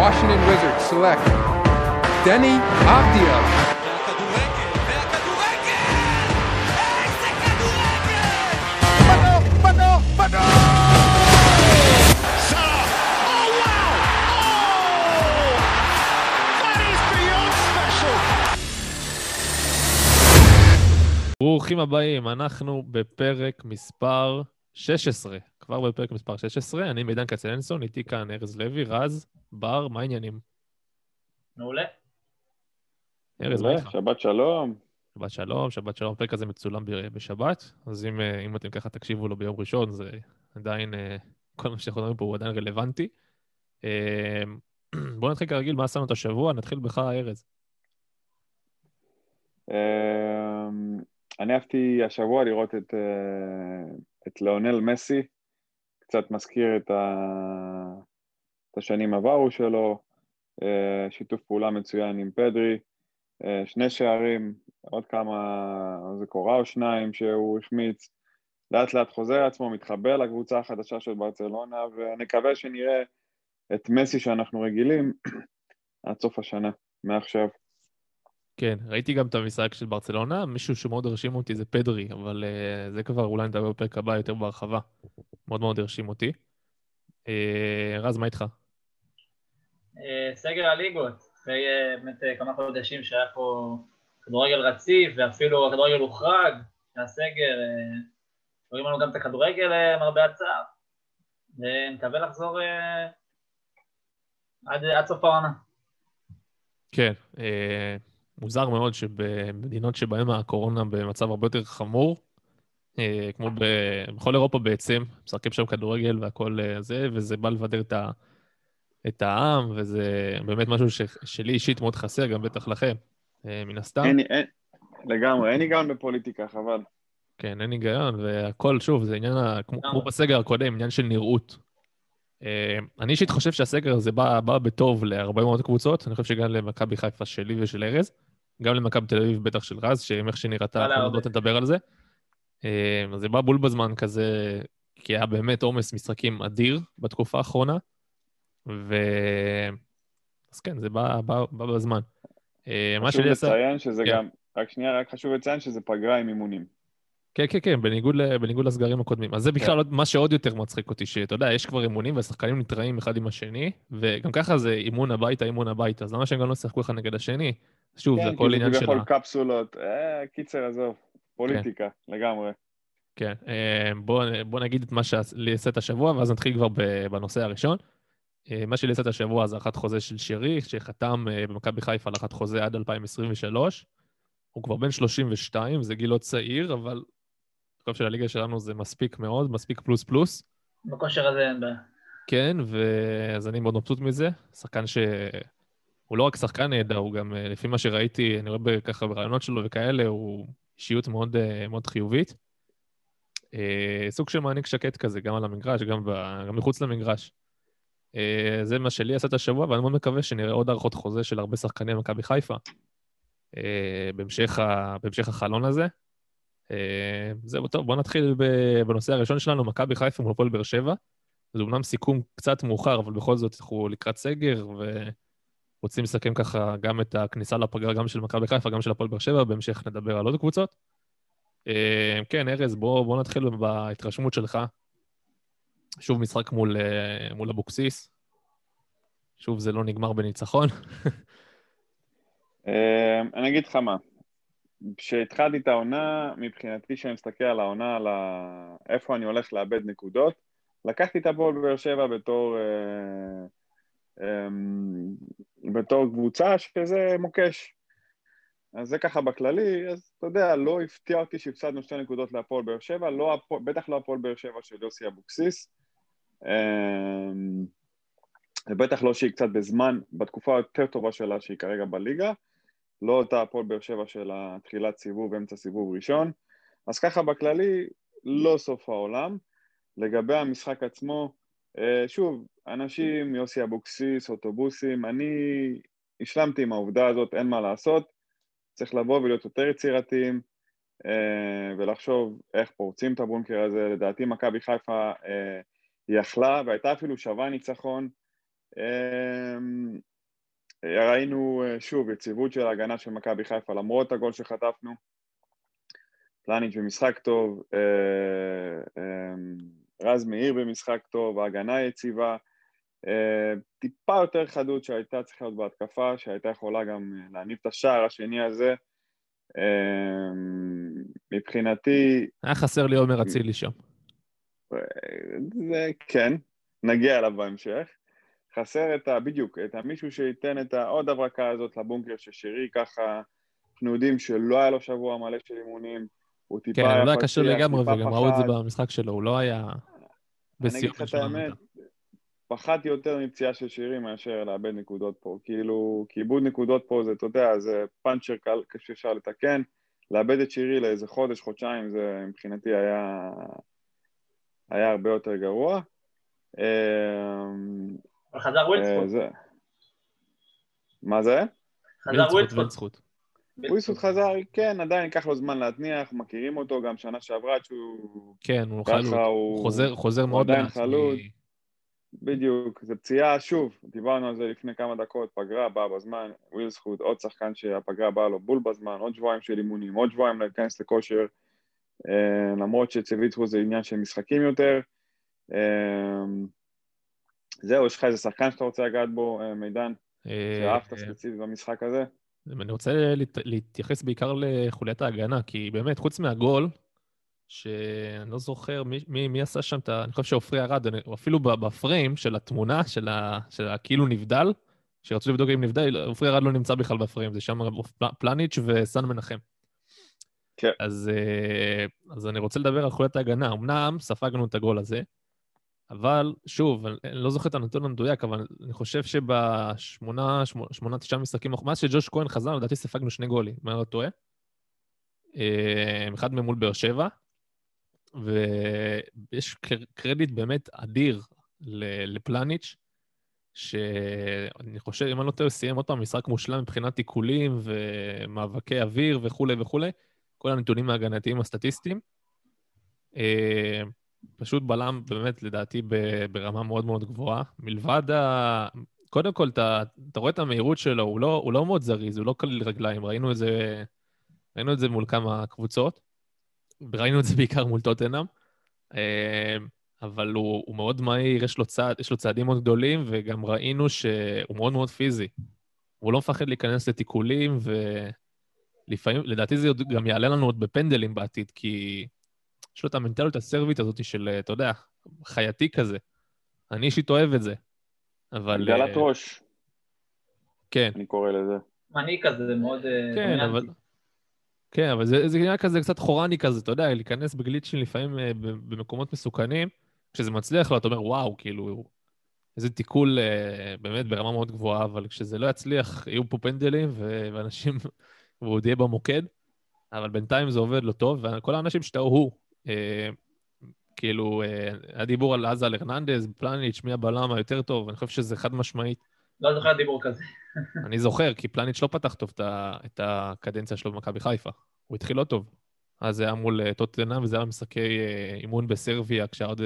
Washington Wizards select! Oh! Oh! Beyond special! ברוכים הבאים, אנחנו בפרק מספר 16, כבר בפרק מספר 16, אני מידן קצלנסון, איתי כאן ארז לוי, רז, בר, מה העניינים? מעולה. ארז, מה איתך? שבת שלום. שבת שלום, שבת שלום, הפרק הזה מצולם בשבת, אז אם, אה, אם אתם ככה תקשיבו לו ביום ראשון, זה עדיין, אה, כל מה שאנחנו מדברים פה הוא עדיין רלוונטי. אה, בואו נתחיל כרגיל, מה עשינו את השבוע? נתחיל בך, ארז. אני אהבתי השבוע לראות את, את לאונל מסי, קצת מזכיר את, ה, את השנים עברו שלו, אה, שיתוף פעולה מצוין עם פדרי, אה, שני שערים, עוד כמה, זה קורה או שניים שהוא החמיץ, לאט לאט חוזר עצמו, מתחבר לקבוצה החדשה של ברצלונה, ונקווה שנראה את מסי שאנחנו רגילים עד סוף השנה, מעכשיו. כן, ראיתי גם את המשחק של ברצלונה, מישהו שמאוד הרשים אותי זה פדרי, אבל uh, זה כבר אולי נדבר בפרק הבא יותר בהרחבה. מאוד מאוד הרשים אותי. Uh, רז, מה איתך? אה, סגל הליגות, אחרי אה, באמת אה, כמה חודשים שהיה פה כדורגל רציף, ואפילו הכדורגל הוחרג מהסגר, אה, רואים לנו גם את הכדורגל למרבה הצער, ונקווה לחזור אה, עד עד סוף העונה. כן, uh, מוזר מאוד שבמדינות שבהן הקורונה במצב הרבה יותר חמור, uh, כמו בכל אירופה בעצם, משחקים שם כדורגל והכל uh, זה, וזה בא לבדר את, ה, את העם, וזה באמת משהו ש, שלי אישית מאוד חסר, גם בטח לכם, uh, מן הסתם. אין, אין, לגמרי, אין היגיון בפוליטיקה, חבל. כן, אין היגיון, והכל, שוב, זה עניין, כמו. כמו בסגר הקודם, עניין של נראות. אה, אני אישית חושב שהסגר הזה בא, בא בטוב להרבה מאוד קבוצות, אני חושב שגם למכבי חיפה שלי ושל ארז, גם למכבי תל אביב בטח של רז, שעם איך שנראתה, אנחנו הרבה. עוד נדבר על זה. אה, אז זה בא בול בזמן כזה, כי היה באמת עומס משחקים אדיר בתקופה האחרונה, ו... אז כן, זה בא, בא, בא בזמן. אה, מה חשוב שלי עשה... לציין שזה כן. גם, רק שנייה, רק חשוב לציין שזה פגרה עם אימונים. כן, כן, כן, בניגוד, ל- בניגוד לסגרים הקודמים. אז זה בכלל עוד- מה שעוד יותר מצחיק אותי, שאתה יודע, יש כבר אימונים והשחקנים נתראים אחד עם השני, וגם ככה זה אימון הביתה, אימון הביתה, אז למה שהם גם לא ישחקו אחד נגד השני? שוב, זה כן, הכל כי עניין זה של... כביכול קפסולות, אה, קיצר, עזוב, פוליטיקה, לגמרי. כן, אה, בוא, בוא נגיד את מה שלי עשה את השבוע, ואז נתחיל כבר בנושא הראשון. אה, מה שלי עשה את השבוע זה הארכת חוזה של שרי, שחתם אה, במכבי חיפה על הארכת חוזה עד 2023. הוא כבר בן 32, זה גיל לא צעיר, אבל אני חושב שלליגה שלנו זה מספיק מאוד, מספיק פלוס פלוס. בכושר הזה אין בעיה. כן, ואז אני מאוד מבסוט מזה. שחקן ש... הוא לא רק שחקן נהדר, הוא גם, אה, לפי מה שראיתי, אני רואה ככה ברעיונות שלו וכאלה, הוא אישיות מאוד, אה, מאוד חיובית. אה, סוג של מעניק שקט כזה, גם על המגרש, גם, ב... גם מחוץ למגרש. זה מה שלי עשה את השבוע, ואני מאוד מקווה שנראה עוד הארכות חוזה של הרבה שחקנים במכבי חיפה בהמשך, ה... בהמשך החלון הזה. זהו, טוב, בואו נתחיל בנושא הראשון שלנו, מכבי חיפה מול הפועל באר שבע. זה אומנם סיכום קצת מאוחר, אבל בכל זאת אנחנו לקראת סגר, ורוצים לסכם ככה גם את הכניסה לפגרה, גם של מכבי חיפה, גם של הפועל באר שבע, בהמשך נדבר על עוד קבוצות. אה, כן, ארז, בוא, בוא נתחיל בהתרשמות שלך. שוב משחק מול, אה, מול אבוקסיס. שוב זה לא נגמר בניצחון. אה, אני אגיד לך מה, כשהתחלתי את העונה, מבחינתי כשאני מסתכל על העונה, על. איפה אני הולך לאבד נקודות, לקחתי את הפועל באר שבע בתור, אה, בתור קבוצה שזה מוקש. אז זה ככה בכללי, אז אתה יודע, לא הפתיע אותי שהפסדנו שתי נקודות להפועל באר שבע, לא, הפועל- בטח לא הפועל באר שבע של יוסי אבוקסיס. אה, ובטח לא שהיא קצת בזמן, בתקופה היותר טובה שלה שהיא כרגע בליגה, לא אותה הפועל באר שבע של התחילת סיבוב, אמצע סיבוב ראשון. אז ככה בכללי, לא סוף העולם. לגבי המשחק עצמו, שוב, אנשים, יוסי אבוקסיס, אוטובוסים, אני השלמתי עם העובדה הזאת, אין מה לעשות. צריך לבוא ולהיות יותר יצירתיים אה, ולחשוב איך פורצים את הבונקר הזה. לדעתי מכבי חיפה אה, יכלה והייתה אפילו שווה ניצחון. אה, אה, שוב, יציבות של ההגנה של מכבי חיפה, למרות הגול שחטפנו. פלניץ' במשחק טוב, אה, אה, רז מאיר במשחק טוב, ההגנה יציבה. אה, טיפה יותר חדות שהייתה צריכה להיות בהתקפה, שהייתה יכולה גם אה, להניב את השער השני הזה. אה, מבחינתי, היה חסר לי עומר אצילי שם. זה כן, נגיע אליו בהמשך. חסר את ה... בדיוק, את המישהו שייתן את העוד הברקה הזאת לבונקר של שירי, ככה אנחנו יודעים שלא היה לו שבוע מלא של אימונים, הוא טיפה כן, הוא לא היה קשור לגמרי, וגם ראו את זה. במשחק שלו, הוא לא היה אני אגיד לך את האמת. פחדתי יותר מפציעה של שירי מאשר לאבד נקודות פה. כאילו, כי איבוד נקודות פה זה, אתה יודע, זה פאנצ'ר קל שאפשר לתקן. לאבד את שירי לאיזה חודש, חודשיים, זה מבחינתי היה, היה הרבה יותר גרוע. אבל חזר אה, וילדסחוט. זה- מה זה? חזר וילדסחוט, וילדסחוט. וילדסחוט חזר, כן, עדיין ייקח לו זמן להתניע, מכירים אותו גם שנה שעברה שהוא... כן, הוא חלוץ. הוא- חוזר- חוזר מאוד עדיין לאט. חלוץ. מ- בדיוק, זה פציעה, שוב, דיברנו על זה לפני כמה דקות, פגרה באה בזמן, וילדסחוט, עוד שחקן שהפגרה באה לו בול בזמן, עוד שבועיים של אימונים, עוד שבועיים להיכנס לכושר, אה, למרות שאצל וילדסחוט זה עניין של משחקים יותר. אה, זהו, יש לך איזה שחקן שאתה רוצה לגעת בו, אה, מידן, אה, שאהבת ספציפית במשחק הזה? אני רוצה להת- להתייחס בעיקר לחוליית ההגנה, כי באמת, חוץ מהגול, שאני לא זוכר מי, מי, מי עשה שם את ה... אני חושב שעופרי ארד, או אפילו בפריים של התמונה, של, ה, של הכאילו נבדל, שרצו לבדוק אם נבדל, עופרי ארד לא נמצא בכלל בפריים, זה שם פל- פלניץ' וסן מנחם. כן. אז, אה, אז אני רוצה לדבר על חוליית ההגנה. אמנם ספגנו את הגול הזה, אבל שוב, אני לא זוכר את הנתון המדויק, אבל אני חושב שבשמונה, שמונה, תשעה משחקים, מאז שג'וש כהן חזר, לדעתי ספגנו שני גולים, אם אני לא טועה. אה, אחד מהם מול באר שבע, ויש קר- קרדיט באמת אדיר לפלניץ', שאני חושב, אם אני לא טועה, סיים עוד פעם משחק מושלם מבחינת עיקולים ומאבקי אוויר וכולי וכולי, כל הנתונים ההגנתיים הסטטיסטיים. פשוט בלם, באמת, לדעתי, ברמה מאוד מאוד גבוהה. מלבד ה... קודם כל, אתה, אתה רואה את המהירות שלו, הוא לא, הוא לא מאוד זריז, הוא לא קליל רגליים, ראינו את זה, ראינו את זה מול כמה קבוצות, וראינו את זה בעיקר מול טוטנאם, אה, אבל הוא, הוא מאוד מהיר, יש לו, צעד, יש לו צעדים מאוד גדולים, וגם ראינו שהוא מאוד מאוד פיזי. הוא לא מפחד להיכנס לתיקולים, ולפעמים, לדעתי זה גם יעלה לנו עוד בפנדלים בעתיד, כי יש לו את המנטליות הסרבית הזאת של, אתה יודע, חייתי כזה. אני אישית אוהב את זה. אבל... הגדלת אה, ראש, כן, אני קורא לזה. מנהיג כזה, מאוד אה, כן. אבל... כן, אבל זה, זה עניין כזה קצת חורני כזה, אתה יודע, להיכנס בגליצ'ים לפעמים אה, במקומות מסוכנים, כשזה מצליח לו, אתה אומר, וואו, כאילו, איזה תיקול אה, באמת ברמה מאוד גבוהה, אבל כשזה לא יצליח, יהיו פה פנדלים ו- ואנשים, והוא עוד יהיה במוקד, אבל בינתיים זה עובד לו טוב, וכל האנשים שטעו הוא. אה, כאילו, אה, היה דיבור על עזה על הרננדז, פלניץ', מי הבלם היותר טוב, אני חושב שזה חד משמעית. לא זוכר דיבור כזה. אני זוכר, כי פלניץ' לא פתח טוב את הקדנציה שלו במכבי חיפה. הוא התחיל לא טוב. אז זה היה מול אה, טוטנאם, וזה היה משחקי אימון בסרביה, כשהיה עוד,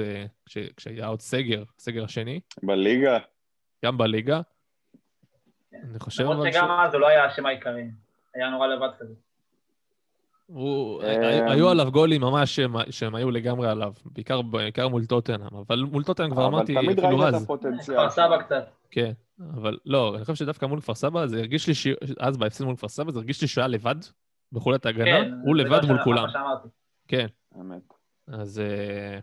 כש- כשהיה עוד סגר, הסגר השני, בליגה, גם בליגה. אני חושב למרות אבל שגם אז הוא לא היה השם העיקרי. היה נורא לבד כזה. הוא... אה, היו- עליו גולים ממש שהם- היו לגמרי עליו, בעיקר מול טוטנאם, אבל מול טוטנאם כבר אבל אמרתי, תמיד אפילו ראית את. הפוטנציאל. כפר סבא קצת. כן, אבל לא, אני חושב שדווקא מול כפר סבא, זה הרגיש לי, ש... אז בהפסד מול כפר סבא, זה הרגיש לי שהוא היה לבד בחולת ההגנה, כן, הוא לבד מול כולם. כן, אמת. אז, אה,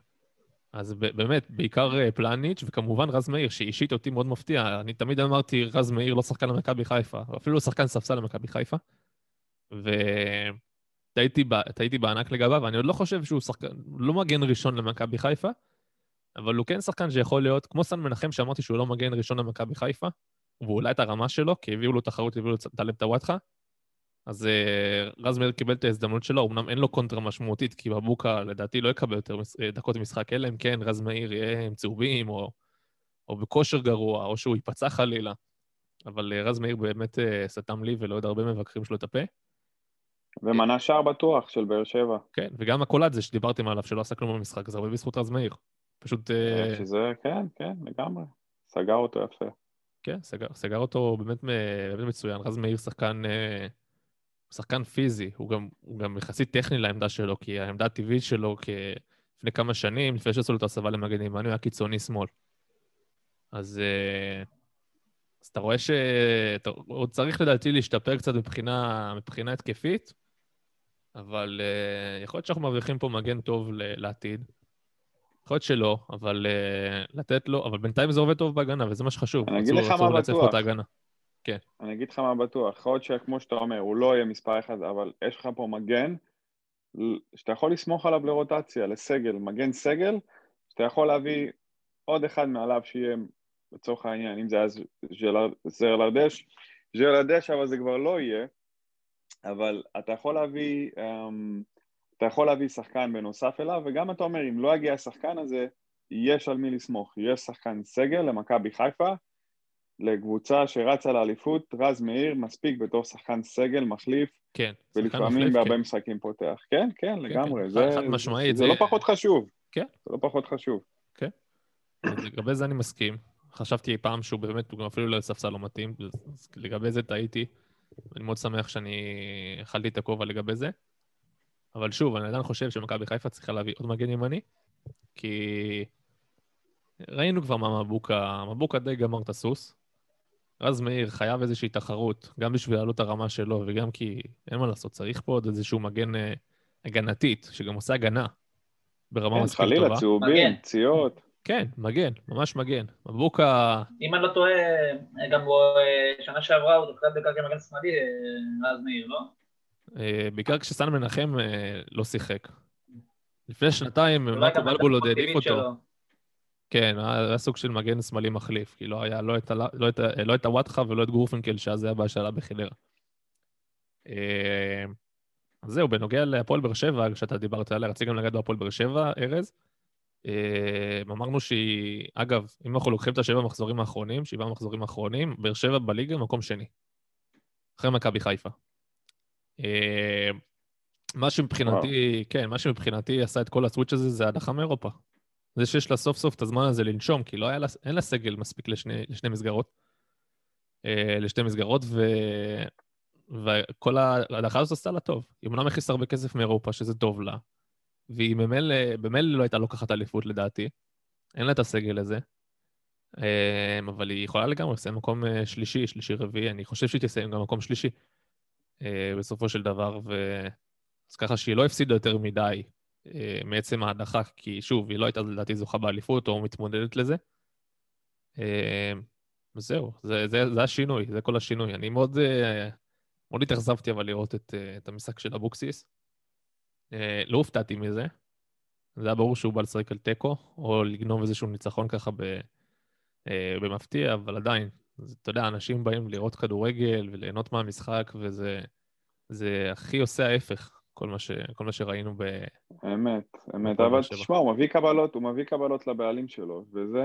אז באמת, בעיקר אה, פלניץ', וכמובן רז מאיר, שאישית אותי מאוד מפתיע. אני תמיד אמרתי, רז מאיר לא שחקן למכבי חיפה, אפילו לא שחקן ספסל למכבי חיפה. טעיתי בענק לגביו, אני עוד לא חושב שהוא שחקן, לא מגן ראשון למכבי חיפה, אבל הוא כן שחקן שיכול להיות, כמו סן מנחם, שאמרתי שהוא לא מגן ראשון למכבי חיפה, העלה את הרמה שלו, כי הביאו לו תחרות, הביאו לו את טלב טוואטחה. אז אה, רז מאיר קיבל את ההזדמנות שלו, אמנם אין לו קונטרה משמעותית, כי מבוקה לדעתי לא יקבל יותר אה, דקות משחק, אלא אם כן רז מאיר יהיה עם צהובים, או, או בכושר גרוע, או שהוא ייפצע חלילה. אבל אה, רז מאיר באמת סתם לי ולעוד הרבה מבקרים שלו את הפה. ומנה שער בטוח של באר שבע. כן, וגם הקולאדזה שדיברתם עליו, שלא עשה כלום במשחק, זה הרבה בזכות רז מאיר. פשוט... אה, שזה, כן, כן, לגמרי. סגר אותו יפה. כן, סגר, סגר אותו באמת, באמת מצוין. רז מאיר שחקן, אה, שחקן פיזי, הוא גם, הוא גם יחסית טכני לעמדה שלו, כי העמדה הטבעית שלו כ... לפני כמה שנים, לפני שעשו לו את הסבה למגן ימני, הוא היה קיצוני שמאל. אז, אה, אז אתה רואה שהוא צריך לדעתי להשתפר קצת מבחינה, מבחינה התקפית, אבל אה, יכול להיות שאנחנו מרוויחים פה מגן טוב ל- לעתיד. יכול להיות שלא, אבל uh, לתת לו, אבל בינתיים זה עובד טוב בהגנה, וזה מה שחשוב. אני אגיד לך מה בטוח. ההגנה. אני אגיד לך מה בטוח, יכול להיות שכמו שאתה אומר, הוא לא יהיה מספר אחד, אבל יש לך פה מגן שאתה יכול לסמוך עליו לרוטציה, לסגל, מגן סגל, שאתה יכול להביא עוד אחד מעליו שיהיה, לצורך העניין, אם זה היה זרלרדש, ז'רלרדש אבל זה כבר לא יהיה, אבל אתה יכול להביא, אמ, אתה יכול להביא שחקן בנוסף אליו, וגם אתה אומר, אם לא יגיע השחקן הזה, יש על מי לסמוך. יש שחקן סגל למכבי חיפה, לקבוצה שרצה לאליפות, רז מאיר מספיק בתור שחקן סגל, מחליף, כן. ולפעמים בהרבה כן. משחקים פותח. כן, כן, לגמרי. כן. זה, חד משמעית, זה, זה- לא פחות חשוב. כן. זה לא פחות חשוב. אז לגבי זה אני מסכים. חשבתי פעם שהוא באמת, הוא גם אפילו לספסל לא מתאים, לגבי זה טעיתי. אני מאוד שמח שאני אכלתי את הכובע לגבי זה. אבל שוב, אני עדיין חושב שמכבי חיפה צריכה להביא עוד מגן ימני, כי ראינו כבר מה מבוקה, מבוקה די גמר את הסוס. רז מאיר חייב איזושהי תחרות, גם בשביל להעלות את הרמה שלו, וגם כי אין מה לעשות, צריך פה עוד איזשהו מגן אה, הגנתית, שגם עושה הגנה ברמה כן, מספיק חלילה, טובה. צהובים, מגן. פציעות. כן, מגן, ממש מגן. מבוקה, אם אני לא טועה, גם אה, שנה שעברה הוא דווקא בעיקר כמגן שמאלי, אה, רז מאיר, לא? אה, בעיקר כשסן מנחם לא שיחק. לפני שנתיים, מרקו בלבול עוד העדיף אותו. כן, היה סוג של מגן שמאלי מחליף, כי לא היה לא את, לא את, לא את הוואטחה ולא את גורפינקל, שאז היה בהשאלה בחדרה. אז זהו, בנוגע להפועל באר שבע, כשאתה דיברת עליה, רציתי גם לגעת בהפועל באר שבע, ארז. אה, אמרנו שהיא, אגב, אם אנחנו לוקחים את השבע מחזורים האחרונים, שבעה מחזורים האחרונים, באר שבע בליגה מקום שני. אחרי מכבי חיפה. אה, מה שמבחינתי, כן, מה שמבחינתי עשה את כל הסוויץ' הזה זה הדחה מאירופה. זה שיש לה סוף סוף את הזמן הזה לנשום, כי לא היה לה, אין לה סגל מספיק לשני, לשני מסגרות, אה, לשתי מסגרות, ו... וכל ההדחה הזאת עשתה לה טוב. היא אמנם הכניסה הרבה כסף מאירופה, שזה טוב לה, והיא ממילא, במילא לא הייתה לוקחת אליפות לדעתי, אין לה את הסגל הזה, אה, אבל היא יכולה לגמרי לסיים מקום אה, שלישי, שלישי רביעי, אני חושב שהיא תסיים גם מקום שלישי אה, בסופו של דבר, ו... אז ככה שהיא לא הפסידה יותר מדי אה, מעצם ההדחה, כי שוב, היא לא הייתה לדעתי זוכה באליפות או מתמודדת לזה. וזהו, זה, זה, זה השינוי, זה כל השינוי. אני מאוד, מאוד התאכזבתי אבל לראות את, את המשחק של אבוקסיס. אה, לא הופתעתי מזה. זה היה ברור שהוא בא לשחק על תיקו, או לגנוב איזשהו ניצחון ככה ב, אה, במפתיע, אבל עדיין, זה, אתה יודע, אנשים באים לראות כדורגל וליהנות מהמשחק, וזה זה הכי עושה ההפך, כל מה, ש, כל מה שראינו ב... אמת, אמת. אבל. תשמע, הוא מביא קבלות, הוא מביא קבלות לבעלים שלו, וזה...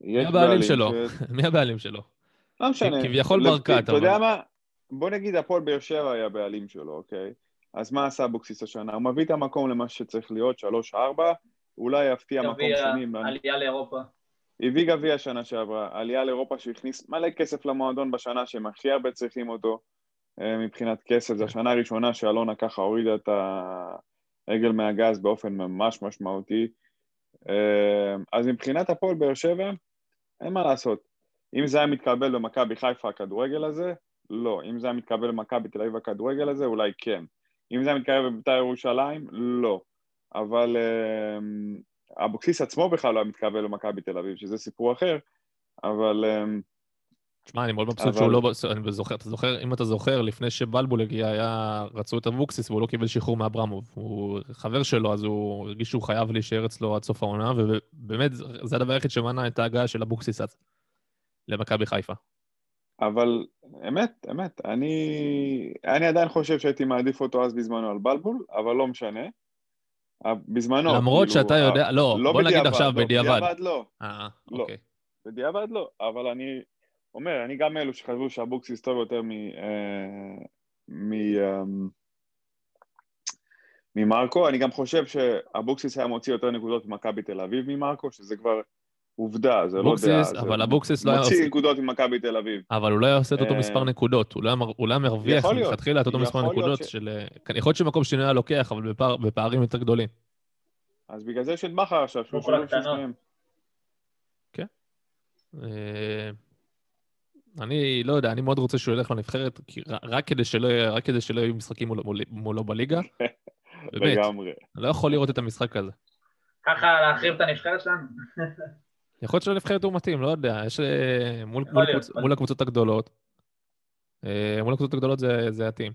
מי הבעלים בעלים שלו? ש- מי הבעלים שלו? לא משנה. כביכול ברקת, אתה יודע אבל- מה? בוא נגיד הפועל באר שבע היה הבעלים שלו, אוקיי? אז מה עשה אבוקסיס השנה? הוא מביא את המקום למה שצריך להיות, שלוש-ארבע, אולי יפתיע מקום גביע, שני. לא- עלייה לאירופה. הביא גביע שנה שעברה, עלייה לאירופה שהכניס מלא כסף למועדון בשנה שהם הכי הרבה צריכים אותו אה, מבחינת כסף. זו השנה הראשונה שאלונה ככה הורידה את הרגל מהגז באופן ממש משמעותי. אה, אז מבחינת הפועל באר שבע, אין מה לעשות. אם זה היה מתקבל במכבי חיפה הכדורגל הזה, לא. אם זה היה מתקבל במכבי תל אביב הכדורגל הזה, אולי כן. אם זה היה מתקבל בבית"ר ירושלים, לא. אבל אה, אבוקסיס עצמו בכלל לא היה מתקבל במכבי תל אביב, שזה סיפור אחר, אבל תשמע, אני מאוד מבסוט אבל- שהוא לא... אני זוכר, אתה זוכר, אם אתה זוכר, לפני שבלבול הגיע, היה... רצו את אבוקסיס והוא לא קיבל שחרור מאברמוב. הוא חבר שלו, אז הוא הרגיש שהוא חייב להישאר אצלו עד סוף העונה, ובאמת, זה הדבר היחיד שמנע את ההגעה של אבוקסיס אז למכבי חיפה. אבל אמת, אמת, אני, אני עדיין חושב שהייתי מעדיף אותו אז בזמנו על בלבול, אבל לא משנה. אה, בזמנו, למרות כאילו, שאתה אה, יודע, לא, בוא נגיד עכשיו לא, בדיעבד. בדיעבד לא, אה, לא. אוקיי. בדיעבד לא, אבל אני אומר, אני גם מאלו שחשבו שאבוקסיס טוב יותר מ... אה, מ... אה, ממרקו, אני גם חושב שאבוקסיס היה מוציא יותר נקודות ממכבי תל אביב ממרקו, שזה כבר עובדה, זה לא דעה. אבל אבוקסיס לא היה מוציא. נקודות ממכבי תל אביב. אבל הוא לא היה עושה את אותו אה, מספר נקודות, הוא לא היה לא מרוויח מלכתחילה את אותו מספר נקודות של... אה, כן, יכול להיות שמקום שני היה לוקח, אבל בפער- בפערים יותר גדולים. אז בגלל זה יש את בכר עכשיו, שהוא הקטנות. שניהם. אה, אני לא יודע, אני מאוד רוצה שהוא ילך לנבחרת, רק כדי שלא יהיו משחקים מולו- מול- מולו בליגה. באמת, לגמרי. אני לא יכול לראות את המשחק הזה. ככה להחריב את הנבחרת שלנו? יכול להיות שלנבחרת הוא מתאים, לא יודע, יש... אה, מול, יכול מול, להיות, קבוצ, מול. הקבוצות הגדולות. אה, מול הקבוצות הגדולות זה, זה יתאים.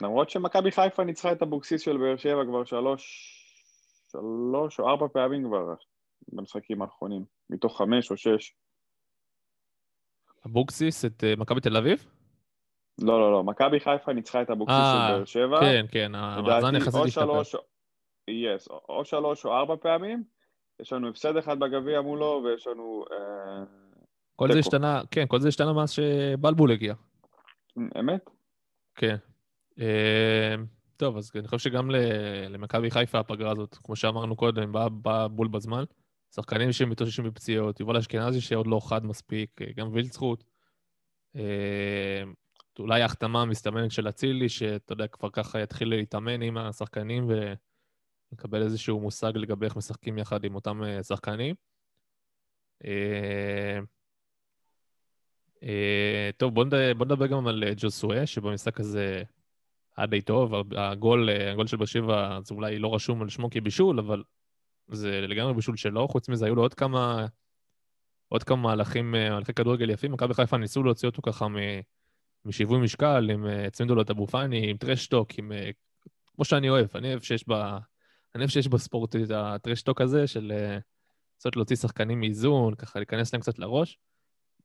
למרות שמכבי חיפה ניצחה את אבוקסיס של באר שבע כבר שלוש, שלוש או ארבע פעמים כבר במשחקים האחרונים, מתוך חמש או שש. אבוקסיס את אה, מכבי תל אביב? לא, לא, לא, מכבי חיפה ניצחה את אבוקסיס של באר שבע. כן, כן, המאזן יחסית השתפר. או שלוש או ארבע פעמים. יש לנו הפסד אחד בגביע מולו, ויש לנו... אה, כל זה תיקו. השתנה, כן, כל זה השתנה מאז שבלבול הגיע. אמת? כן. אה, טוב, אז אני חושב שגם למכבי חיפה הפגרה הזאת, כמו שאמרנו קודם, באה באה בול בזמן. שחקנים שמתאוששים מפציעות, יובל אשכנזי שעוד לא חד מספיק, אה, גם וילצחוט. אה, אולי ההחתמה המסתמנת של אצילי, שאתה יודע, כבר ככה יתחיל להתאמן עם השחקנים ולקבל איזשהו מושג לגבי איך משחקים יחד עם אותם אה, שחקנים. אה, אה, טוב, בוא נדבר, גם על אה, ג'וסואה, שבמשחק הזה היה די טוב. הגול, הגול של שבע, זה אולי לא רשום על שמו כבישול, אבל זה לגמרי בישול שלו. חוץ מזה, היו לו עוד כמה, עוד כמה מהלכים, מהלכי כדורגל יפים. מכבי חיפה ניסו להוציא אותו ככה משיווי משקל, אה, הצמידו לו את אבו פאני, עם טרשטוק, עם... כמו שאני אוהב, אני אוהב שיש ב... אני אוהב שיש בספורט את הטרשטוק הזה של אה, לנסות להוציא שחקנים מאיזון, ככה להיכנס להם קצת לראש.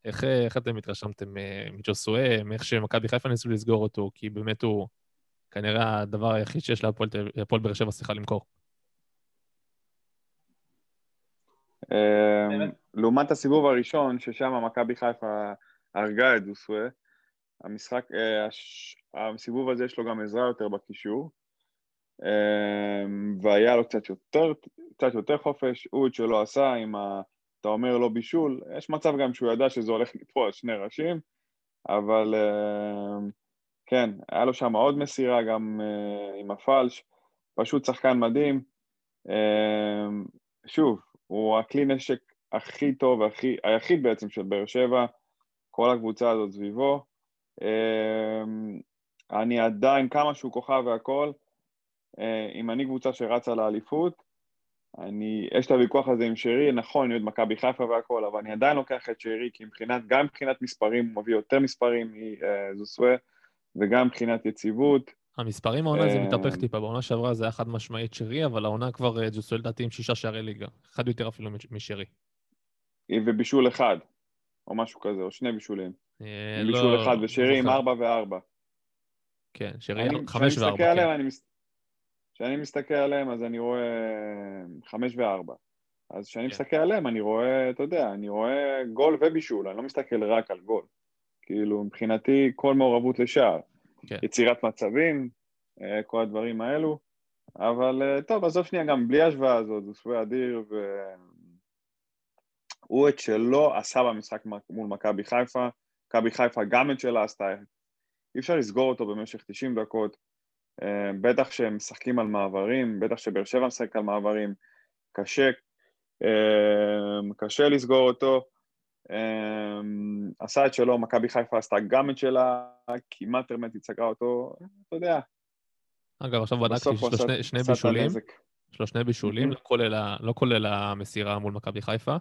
איך, אה, איך אתם התרשמתם אה, מג'וסואה, מאיך שמכבי חיפה ניסו לסגור אותו, כי באמת הוא כנראה הדבר היחיד שיש להפועל באר שבע, סליחה, למכור. באמת? לעומת הסיבוב הראשון, ששם מכבי חיפה הרגה את דוסווה, המשחק, הסיבוב הזה יש לו גם עזרה יותר בקישור, והיה לו קצת יותר, קצת יותר חופש, הוא את שלא עשה עם ה... אתה אומר לא בישול, יש מצב גם שהוא ידע שזה הולך ליפול שני ראשים, אבל אה, כן, היה לו שם עוד מסירה גם אה, עם הפלש, פשוט שחקן מדהים. אה, שוב, הוא הכלי נשק הכי טוב, הכי, היחיד בעצם של באר שבע, כל הקבוצה הזאת סביבו. אני עדיין, כמה שהוא כוכב והכל, אה, אם אני קבוצה שרצה לאליפות, אני, יש את הוויכוח הזה עם שרי, נכון, אני אוהד מכבי חיפה והכל, אבל אני עדיין לוקח את שרי, כי מבחינת, גם מבחינת מספרים, הוא מביא יותר מספרים מזוסווה, וגם מבחינת יציבות. המספרים העונה זה אה, מתהפך טיפה, בעונה שעברה זה היה חד משמעית שרי, אבל העונה כבר אה, ג'וסואה לדעתי עם שישה שערי ליגה. אחד יותר אפילו מש- משרי. ובישול אחד, או משהו כזה, או שני בישולים. אה, עם לא- בישול אחד, לא ושרי עם זוכר. ארבע וארבע. כן, שרי חמש כשאני מסתכל וארבע, עליהם, כן. כשאני מסתכל עליהם, אז אני רואה חמש וארבע. אז כשאני כן. מסתכל עליהם, אני רואה, אתה יודע, אני רואה גול ובישול, אני לא מסתכל רק על גול. כאילו, מבחינתי, כל מעורבות לשער. כן. יצירת מצבים, אה, כל הדברים האלו. אבל אה, טוב, עזוב שנייה, גם בלי ההשוואה הזאת, הוא סווי אדיר, והוא את שלו עשה במשחק מול מכבי חיפה. מכבי חיפה גם את שלה עשתה. אי אפשר לסגור אותו במשך 90 דקות. אה, בטח שהם משחקים על מעברים, בטח שבאר שבע משחק על מעברים. קשה, אה, קשה לסגור אותו. אה, עשה את שלו, מכבי חיפה עשתה גם את שלה, כמעט הרמטית סגרה אותו, אתה יודע. אגב, עכשיו בדקתי, יש לו שני- בישולים. יש לו שני בישולים. לא כולל המסירה מול מכבי חיפה.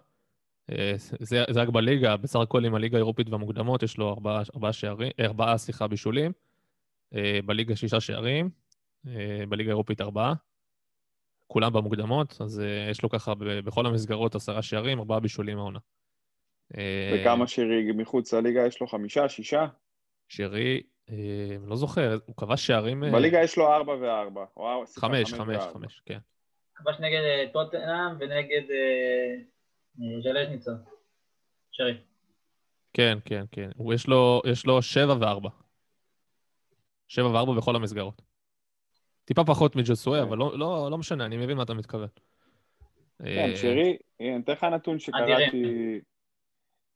זה רק בליגה, בסך הכל עם הליגה האירופית והמוקדמות, יש לו ארבעה שערים, ארבעה, סליחה, בישולים. אה, בליגה שישה שערים, אה, בליגה האירופית ארבעה. כולם במוקדמות, אז אה, יש לו ככה בכל המסגרות עשרה שערים, ארבעה בישולים העונה. וכמה שרי מחוץ לליגה יש לו חמישה, שישה? שרי, אה, לא זוכר, הוא כבש שערים... בליגה יש לו ארבע וארבע. חמש, חמש. חמש, כן. כבש נגד טוטנאם ונגד ז'לז'ניצה. שרי. כן, כן, כן. יש, לו, יש לו שבע וארבע. שבע וארבע בכל המסגרות. טיפה פחות מג'וסואה, כן. אבל לא, לא, לא משנה, אני מבין מה אתה מתכוון. כן, אה, שרי, אני אתן לך נתון שקראתי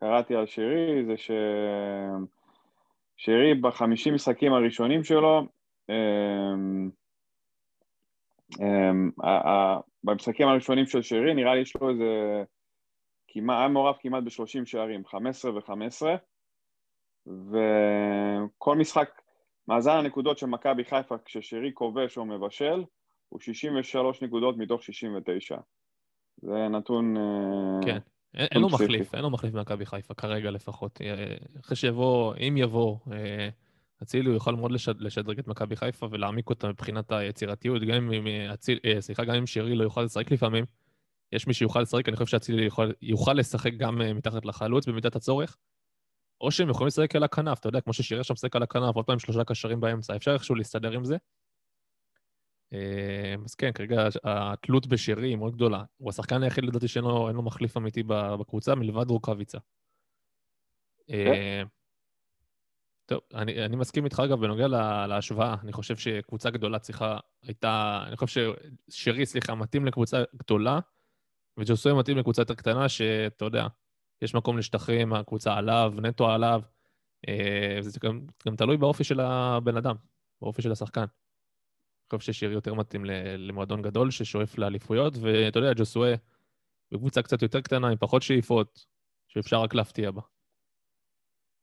קראתי על שרי, זה ש... שרי בחמישים משחקים הראשונים שלו, אמ, אמ, ה- ה- במשחקים הראשונים של שרי, נראה לי יש לו איזה... כמעט, היה מעורב כמעט ב-30 שערים, 15 ו-15, וכל משחק, מאזן הנקודות של מכבי חיפה כששרי כובש או מבשל, הוא 63 נקודות מתוך 69. זה נתון... אה, כן. אין אין לו. מחליף, אין לו מחליף במכבי חיפה, כרגע לפחות. אה, אחרי שיבוא, אם יבוא, אה, אצילי, הוא יוכל מאוד לשד- לשדרג את מכבי חיפה ולהעמיק אותה מבחינת היצירתיות, גם אם אה, אה, סליחה, גם אם שרי לא יוכל לשחק לפעמים, יש מי שיוכל לשחק, אני חושב שאצילי יוכל, יוכל לשחק גם אה, מתחת לחלוץ במידת הצורך, או שהם יכולים לשחק על הכנף, אתה יודע, כמו ששירי שם משחק על הכנף, עוד פעם שלושה קשרים באמצע, אפשר איכשהו להסתדר עם זה. אה, אז כן, כרגע התלות בשרי היא מאוד גדולה. הוא השחקן היחיד לדעתי שאין לו, לו מחליף אמיתי בקבוצה, מלבד רוקאביצה. אה, טוב, אני, אני מסכים איתך, אגב, בנוגע לה- להשוואה. אני חושב שקבוצה גדולה צריכה, הייתה... אני חושב ששרי, סליחה, מתאים לקבוצה גדולה, וג'וסוי מתאים לקבוצה יותר קטנה, שאתה יודע, יש מקום להשתחרר עם הקבוצה עליו, נטו עליו. אה, זה גם, גם תלוי באופי של הבן אדם, באופי של השחקן. אני חושב ששיר יותר מתאים למועדון גדול ששואף לאליפויות, ואתה יודע, ג'וסואה בקבוצה קצת יותר קטנה, עם פחות שאיפות, שאפשר רק להפתיע בה.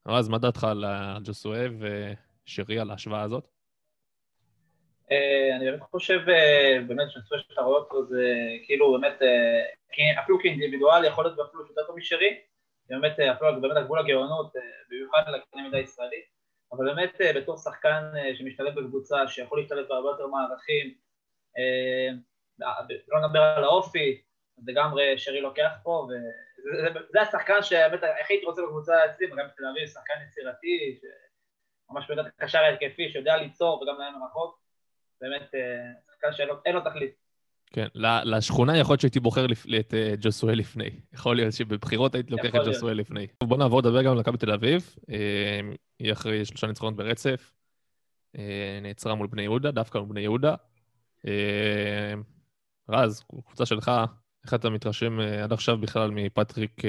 רז, מה דעתך על ה- ג'וסואה ושירי על ההשוואה הזאת? אה, אני באמת חושב אה, באמת שהסופר שאתה רואה אותו זה כאילו באמת, אה, אפילו כאינדיבידואל יכול להיות אפילו יותר טוב משרי, באמת אפילו באמת על גבול הגאונות, במיוחד לקנה מידה ישראלי, אבל באמת בתור שחקן שמשתלב בקבוצה, שיכול להשתלב בהרבה יותר מערכים, לא נדבר על האופי, אז לגמרי שרי לוקח פה, וזה זה- זה השחקן שבאמת הכי הייתי רוצה בקבוצה אצלי, וגם בתל אביב, שחקן יצירתי, שממש באמת הקשר ההתקפי, שיודע ליצור וגם להם מרחוק. באמת, אה, שחקן שאין לו- תכלית. כן, לשכונה יכול להיות שהייתי בוחר את אה, ג'וסואה לפני. יכול להיות שבבחירות הייתי לוקח את. ג'וסואה לפני. בוא נעבור לדבר גם על מכבי תל אביב. אה, היא אחרי שלושה ניצחונות ברצף. נעצרה מול בני יהודה, דווקא מול בני יהודה. רז, קבוצה שלך, איך אתה מתרשם עד עכשיו בכלל מפטריק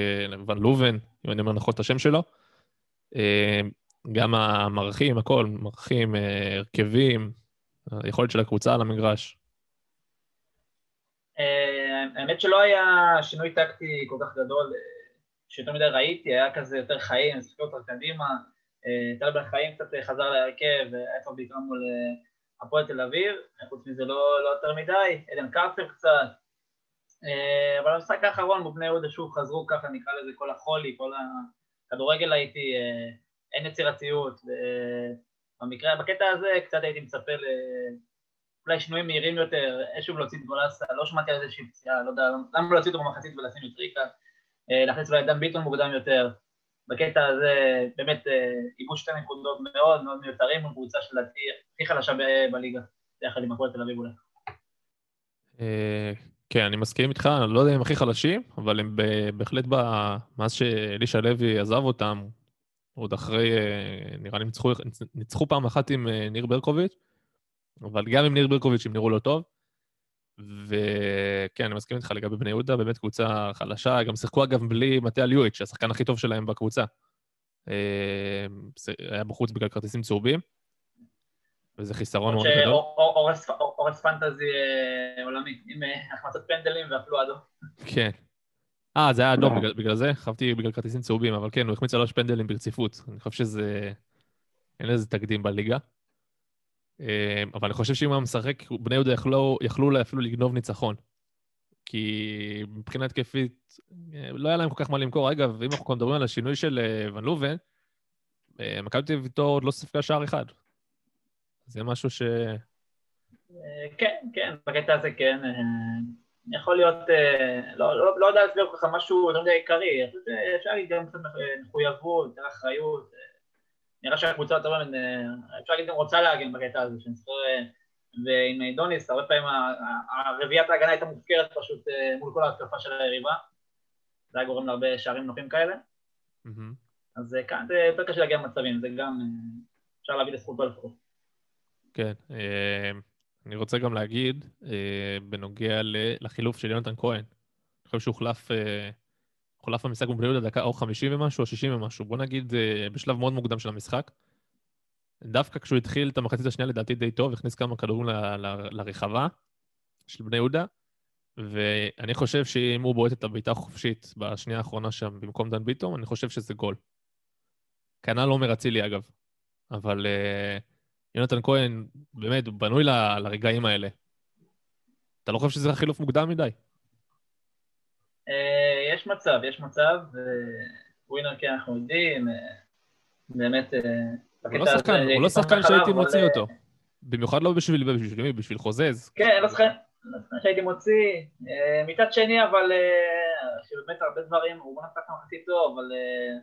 ון לובן, אם אני אומר נכון את השם שלו? גם המערכים, הכל, מערכים, הרכבים, היכולת של הקבוצה על המגרש. אה, האמת שלא היה שינוי טקטי כל כך גדול, אה, שיותר מדי ראיתי, היה כזה יותר חיים, שיחקו יותר קדימה, אה, טל בן חיים קצת חזר להרכב, היה טוב בעיקר מול הפועל תל אביב, חוץ מזה לא לא יותר מדי, עדן קרצר קצת, אבל במשחק האחרון מול בני יהודה שוב חזרו ככה נקרא לזה כל החולי, כל הכדורגל הייתי, אין יצירתיות, במקרה, בקטע הזה קצת הייתי מצפה ל... אולי שינויים מהירים יותר, איזשהו להוציא את גולסה, לא שמעתי על איזושהי פציעה, לא יודע, למה להוציא אותו במחצית ולשים את ריקה, אה, להכניס אולי דן ביטון מוקדם יותר, בקטע הזה באמת אה, איבוד שתי נקודות מאוד מאוד מיותרים מול קבוצה שלדעתי הכי חלשה בליגה, יחד עם הפועל תל אביב אולי. אה, כן, אני מסכים איתך, אני לא יודע אם הם הכי חלשים, אבל הם בהחלט, מאז שאלישע לוי עזב אותם, עוד אחרי, אה, נראה לי ניצחו, ניצחו פעם אחת עם אה, ניר ברקוביץ', אבל גם עם ניר ברקוביץ' הם נראו לא טוב. וכן, אני מסכים איתך לגבי בני יהודה, באמת קבוצה חלשה, גם שיחקו אגב בלי מטה אליואיץ', השחקן הכי טוב שלהם בקבוצה. אה, היה בחוץ בגלל כרטיסים צהובים, וזה חיסרון מאוד גדול. שהורס הורס פנטזי עולמי, עם החמצת פנדלים ואפילו אדום. כן. אה, זה היה אדום, בגלל, בגלל זה? חשבתי בגלל כרטיסים צהובים, אבל כן, הוא החמיץ שלוש פנדלים ברציפות. אני חושב שזה... אין לזה תקדים בליגה. אה, אבל אני חושב שאם הוא היה משחק, בני יהודה יכלו, יכלו לה אפילו לגנוב ניצחון. כי מבחינה התקפית, אה, לא היה להם כל כך מה למכור. אגב, אם אנחנו כבר מדברים על השינוי של אה, ון לובן, מכבי תל אביב עוד לא ספגה שער אחד. זה משהו ש... כן, כן, בקטע הזה כן. יכול להיות, אה, לא, לא, לא יודע להסביר כל כך משהו יותר מדי עיקרי, שאפשר להגיד גם קצת מחויבות, יותר אחריות. אה, נראה שהקבוצה יותר, אה, אפשר להגיד גם רוצה להגן בקטע הזה, שאני זוכר, ועם דוניס, הרבה פעמים הרביעיית ההגנה הייתה מופקרת פשוט מול כל ההתקפה של היריבה. זה היה גורם להרבה שערים נוחים כאלה. אז כאן זה יותר קשה להגיע למצבים, זה גם, אפשר להביא לזכותו לפחות. כן. אני רוצה גם להגיד, אה, בנוגע לחילוף של יונתן כהן. חושב שהוחלף אה, הוחלף במשחק מול בני יהודה דקה או 50 ומשהו או 60 ומשהו. בוא נגיד אה, בשלב מאוד מוקדם של המשחק. דווקא כשהוא התחיל את המחצית השנייה לדעתי די טוב, הכניס כמה כדורים ל- ל- לרחבה של בני יהודה, ואני חושב שאם הוא בועט את הבעיטה החופשית בשנייה האחרונה שם במקום דן ביטון, אני חושב שזה גול. כנ"ל עומר אצילי אגב, אבל אה, יונתן כהן, באמת, הוא בנוי ל- לרגעים האלה. אתה לא חושב שזה חילוף מוקדם מדי? אה, יש מצב, יש מצב, ווינר כן אנחנו יודעים, אה, באמת... אה, הוא לא שחקן, הוא לא שחקן שהייתי מוציא אותו. במיוחד לא בשביל, בשביל? בשביל חוזז. כן, לא שחקן לא שהייתי מוציא. אה, מצד שני, אבל אה, שבאמת הרבה דברים, הוא בוא נפתח מחצית טוב, אבל אה,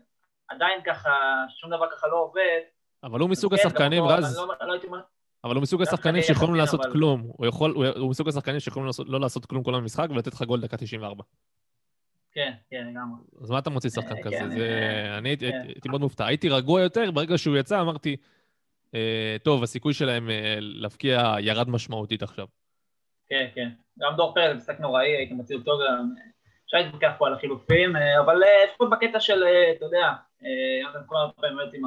עדיין ככה, שום דבר ככה לא עובד. אבל הוא מסוג השחקנים, רז, אבל הוא מסוג השחקנים שיכולים לעשות כלום. הוא מסוג השחקנים שיכולים לא לעשות כלום כל המשחק ולתת לך גול דקה 94. כן, כן, לגמרי. אז מה אתה מוציא שחקן אה, כזה? כן. אה, אני הייתי- כן. הייתי מאוד מופתע. הייתי רגוע יותר, ברגע שהוא יצא אמרתי, אה, טוב, הסיכוי שלהם להבקיע ירד משמעותית עכשיו. כן, כן. גם דור פרץ, משחק נוראי, הייתי מוציא אותו גם. אפשר להתווכח פה על החילופים, אבל פה בקטע של, אתה יודע, יונתן כהן הרבה פעמים עם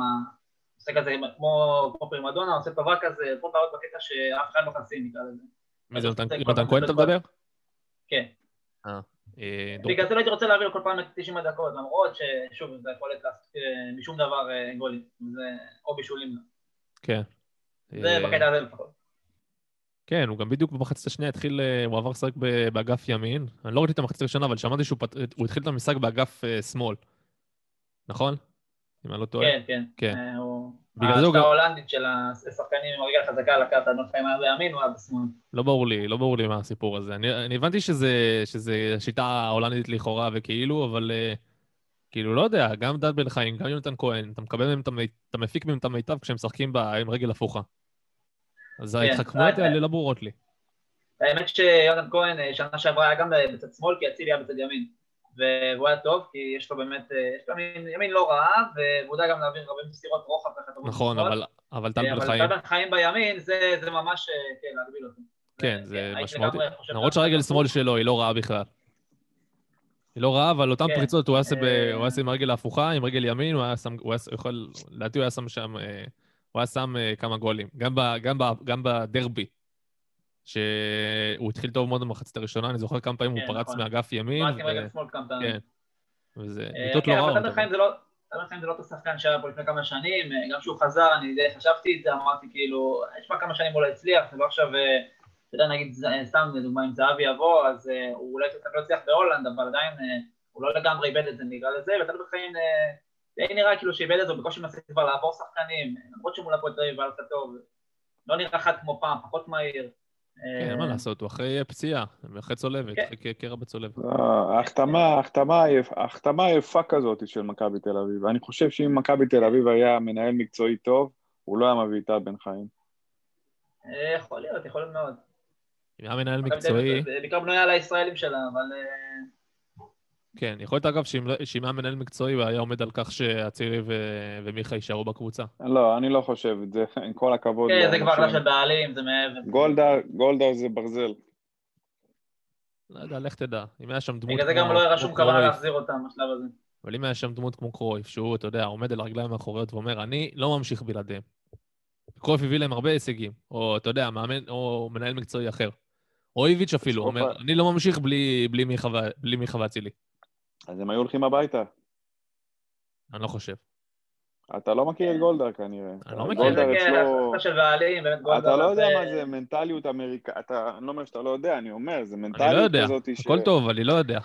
המשחק הזה, כמו כמו פרימדונה, עושה טובה כזה, פה טעות בקטע שאף אחד לא חסין, נקרא לזה. מי זה, יונתן כהן אתה מדבר? כן. אה, דור- בגלל זה לא הייתי רוצה להעביר כל פעם את 90 הדקות, למרות ששוב, זה יכולת לעשות אה, משום דבר אה, גולים. או בישולים. כן. זה אה, בקטע הזה לפחות. כן, הוא גם בדיוק במחצית השנייה התחיל, אה, הוא עבר לשחק באגף ימין. אני לא ראיתי את המחצית הראשונה, אבל שמעתי שהוא פת- התחיל את המשחק באגף אה, שמאל. נכון? אם אני לא טועה. כן, כן. כן. אה, הוא... בגלל זה הוא גם- ההולנדית של השחקנים עם הרגל חזקה אני לא יודע אם היה בימין או היה בשמאל. לא ברור לי, לא ברור לי מה הסיפור הזה. אני, אני הבנתי שזה, שזה שיטה ההולנדית לכאורה וכאילו, אבל אה, כאילו, לא יודע, גם דן בן חיים, גם יונתן כהן, אתה מקבל מהם, אתה מפיק מהם את המיטב כשהם משחקים עם רגל הפוכה. אז ההתחכמויות אה, האלה לא ברורות לי. האמת שיונתן כהן אה, שנה שעברה היה גם בצד שמאל, כי אצילי היה בצד ימין. והוא היה טוב, כי יש לו באמת, אה, יש לו ימין- ימין לא רע, והוא יודע גם להעביר הרבה מסירות רוחב טובות. נכון, בשמאל. אבל, אבל טל אה, בן אבל חיים, טל בן חיים בימין, זה זה ממש, אה, כן, להגביל אותו. כן, זה משמעותי. למרות. שהרגל שמאל שלו היא לא רעה בכלל. היא לא רעה, אבל אותן כן. פריצות הוא היה עושה אה, עם הרגל ההפוכה, עם רגל ימין, הוא היה שם, הוא היה יכול, לדעתי הוא היה שם שם, אה, הוא היה שם אה, כמה גולים. גם ב- גם ב- גם בדרבי, שהוא התחיל טוב מאוד במחצית הראשונה, אני זוכר כמה פעמים הוא כן, פרץ נכון. מאגף ימין, ו- רגל שמאל כמה פעמים. כן. וזה אה, בעיטות לא כן, אבל רעות. חיים זה לא... חיים זה לא אותו שחקן שהיה פה לפני כמה שנים, אה, גם כשהוא חזר, אני די חשבתי את זה, אמרתי כאילו, יש מה כמה שנים הוא לא הצליח, זה לא עכשיו, אה, אתה יודע, נגיד, אה, סתם לדוגמה, אם זהבי יבוא, אז אה, הוא אולי קצת לא הצליח בהולנד, אבל עדיין אה, הוא לא לגמרי איבד את זה, נקרא לזה, בן חיים אה, די נראה כאילו שאיבד את זה, בקושי מנסה כבר לעבור שחקנים, אה, למרות שמול הפועל תל אביב היה קצת טוב, לא נראה חד כמו פעם, פחות מהיר. כן, אין אה, מה לעשות, הוא אחרי פציעה, אחרי צולבת, כן. אחרי קרע בצולבת. לא, ההחתמה, ההחתמה היפ- ההחתמה היפה כזאת של מכבי תל אביב. אני חושב שאם מכבי תל אביב היה מנהל מקצועי טוב, הוא לא היה מביא את טל בן חיים. אה, יכול להיות, יכול להיות מאוד. אם היה מנהל מקצועי, זה בעיקר בנויה על הישראלים שלה, אבל... כן, יכול להיות אגב שאם לא- שאם היה מנהל מקצועי הוא היה עומד על כך שאצילי ו- ומיכה יישארו בקבוצה. לא, אני לא חושב את זה, עם כל הכבוד. כן, זה כבר. לא של בעלים, זה מעבר. גולדהר, גולדהר זה ברזל. לא יודע, לך תדע. אם היה שם דמות בגלל זה גם לא היה שום כוונה להחזיר אותם בשלב הזה. אבל אם היה שם דמות כמו קרויף, שהוא, אתה יודע, עומד על הרגליים האחוריות ואומר, אני לא ממשיך בלעדיהם. קרויף הביא להם הרבה הישגים, או אתה יודע, מאמן, או מנהל מקצועי אחר. או איביץ' אפילו, אומר, אני לא ממשיך בלי מיכה ואצילי. אז הם היו הולכים הביתה. אני לא חושב. אתה לא מכיר את גולדהר כנראה. אני לא מכיר. גולדהר זה כן, אצלו... באמת גולדהר. אתה לא יודע זה- מה זה מנטליות אמריקאית, אתה, אני לא אומר שאתה לא יודע, אני אומר, זה אני לא מנטליות יודע, כזאת ש... הכל טוב, אני לא יודע.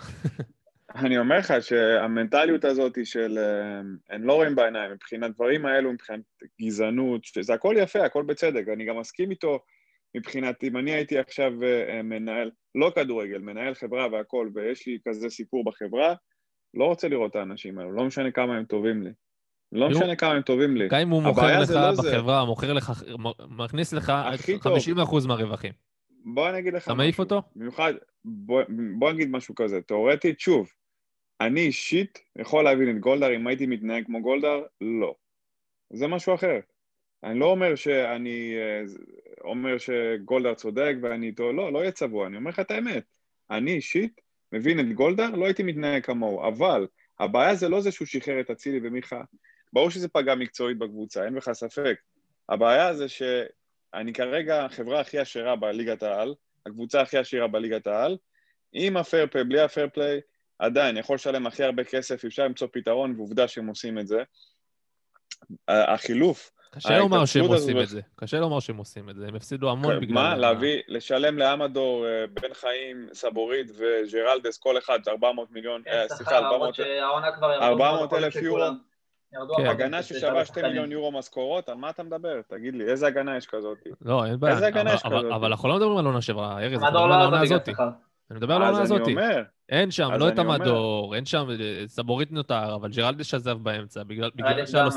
אני אומר לך שהמנטליות הזאת של אה, הם לא רואים בעיניים, מבחינת דברים האלו, מבחינת גזענות, שזה הכל יפה, הכל בצדק, אני גם מסכים איתו מבחינת, אם אני הייתי עכשיו אה, מנהל, לא כדורגל, מנהל חברה והכל, ויש לי כזה סיפור בחברה, לא רוצה לראות את האנשים האלו, לא משנה כמה הם טובים לי. לא משנה כמה הם טובים לי. גם אם הוא מוכר לך לא זה. בחברה, מוכר לך, מכניס לך הכי טוב. 50% מהרווחים. בוא אני אגיד לך אתה מעיף אותו? במיוחד, בוא, בוא נגיד משהו כזה, תאורטית, שוב, אני אישית יכול להבין את גולדהר, אם הייתי מתנהג כמו גולדהר, לא. זה משהו אחר. אני לא אומר שאני אה, אומר שגולדהר צודק ואני איתו, לא, לא יהיה צבוע, אני אומר לך את האמת. אני אישית, מבין את גולדהר, לא הייתי מתנהג כמוהו. אבל הבעיה זה לא זה שהוא שחרר את אצילי ומיכה, ברור שזה פגע מקצועית בקבוצה, אין בכלל ספק. הבעיה זה שאני כרגע החברה הכי עשירה בליגת העל, הקבוצה הכי עשירה בליגת העל, עם הפייר בלי הפייר עדיין יכול לשלם הכי הרבה כסף, אפשר למצוא פתרון, ועובדה שהם עושים את זה. החילוף, קשה לומר שהם עושים את זה. קשה לומר שהם עושים את זה. הם הפסידו המון בגלל... מה, להביא, לשלם לאמדור, אה, בן חיים, סבורית וג'רלדס, כל אחד 400 מיליון, כן, אה, סליחה, 400, למרות שהעונה כבר ירדו 400 מאוד אלף יורו. כן. הגנה ששווה 2 השחקנים. מיליון יורו משכורות, על מה אתה מדבר? תגיד לי, איזה הגנה יש כזאת? לא, אין בעיה. איזה הגנה יש כזאת? אבל אנחנו לא מדברים על עונה שעברה, ארז, אנחנו מדברים לא על העונה הזאת. אני מדבר על העונה הזאת. אין שם, לא את. המדור, אין שם, אה, סבורית נותר, אבל ג'רלדש עזב באמצע, בגלל שהיה לו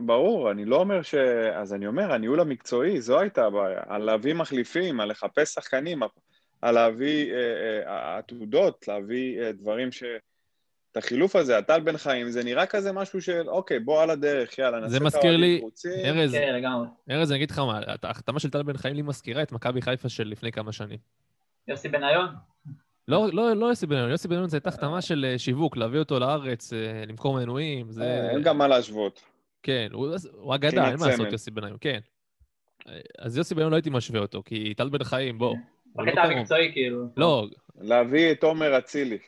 ברור, אני לא אומר ש... אז אני אומר, הניהול המקצועי, זו הייתה הבעיה. על להביא מחליפים, על לחפש שחקנים, על להביא אה, אה, עתודות, להביא אה, דברים ש... את החילוף הזה, הטל בן חיים, זה נראה כזה משהו של, אוקיי, בוא על הדרך, יאללה, נעשה זה את מזכיר האוהדים לי, רוצים. ארז, כן, לגמרי. ארז, אני אגיד לך מה, ההחתמה של טל בן חיים לי מזכירה את מכבי חיפה של לפני כמה שנים. יוסי בניון? לא, לא, לא יוסי בניון, יוסי בניון זו הייתה החתמה של אה, שיווק, להביא אותו לארץ, אה, למכור מנויים, זה... אה, אין גם מה להשוות. כן, הוא, הוא אגדה, אין מה. לעשות יוסי בניון, כן. אז יוסי בניון לא הייתי משווה אותו, כי טל בן חיים, בוא. לא בקטע קרוב. המקצועי, כאילו. לא, להביא את עומר אצילי.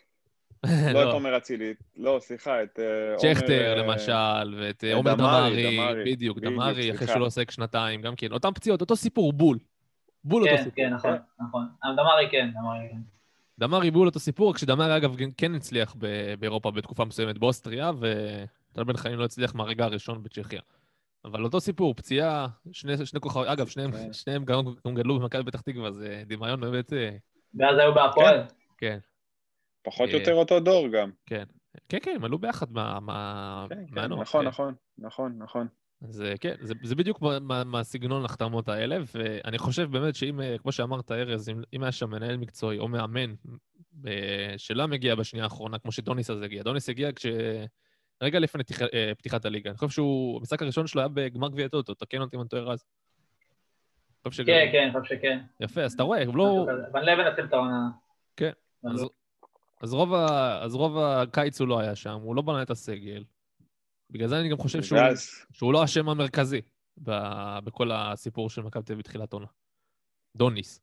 לא את לא. עומר אצילי, לא, סליחה, את אה, עומר... צ'כטר אה, למשל, ואת אה, עומר דמארי, דמארי, דמארי, בדיוק, דמארי, אחרי. שהוא לא עוסק שנתיים, גם כן. אותם פציעות, אותו סיפור, בול. בול אותו כן, סיפור. כן, נכון, נכון. דמרי כן, דמרי כן. דמארי בול אותו סיפור, כשדמארי אגב כן הצליח ב- באירופה בתקופה מסוימת באוסטריה, וטל בן חיים לא הצליח מהרגע הראשון בצ'כיה. אבל אותו סיפור, פציעה, שני, שני כוכבים, אגב, שניהם, כן. שניהם גם, גם גדלו במכבי פתח תקווה, זה דמיון באמת, אה, ואז היו בהפועל. כן, פחות אה, יותר אותו דור גם. כן. כן, כן, הם עלו ביחד מה, מה, כן, כן, מהנוער, נכון, כן. נכון, נכון, נכון. אז אה, כן, זה, זה בדיוק מה- מה- מהסגנון ההחתמות האלה, ואני חושב באמת שאם, אה, כמו שאמרת, ארז, אם, אם היה שם מנהל מקצועי או מאמן אה, שלא מגיע בשנייה האחרונה, כמו שדוניס אז הגיע, דוניס הגיע כש... רגע לפני פתיח, אה, פתיחת הליגה. אני חושב שהוא, המשחק הראשון שלו היה בגמר גביע טוטו, תקן אותי אם אני טועה רז. כן, כן, אני חושב שכן. יפה, אז אתה רואה, הוא לא... ון לבן התחיל את העונה. כן. אז, רוב ה, אז רוב הקיץ הוא לא היה שם, הוא לא בנה את הסגל. בגלל זה אני גם חושב שהוא, שהוא לא השם המרכזי ב, בכל הסיפור של מכבי תל אביב בתחילת עונה. דוניס.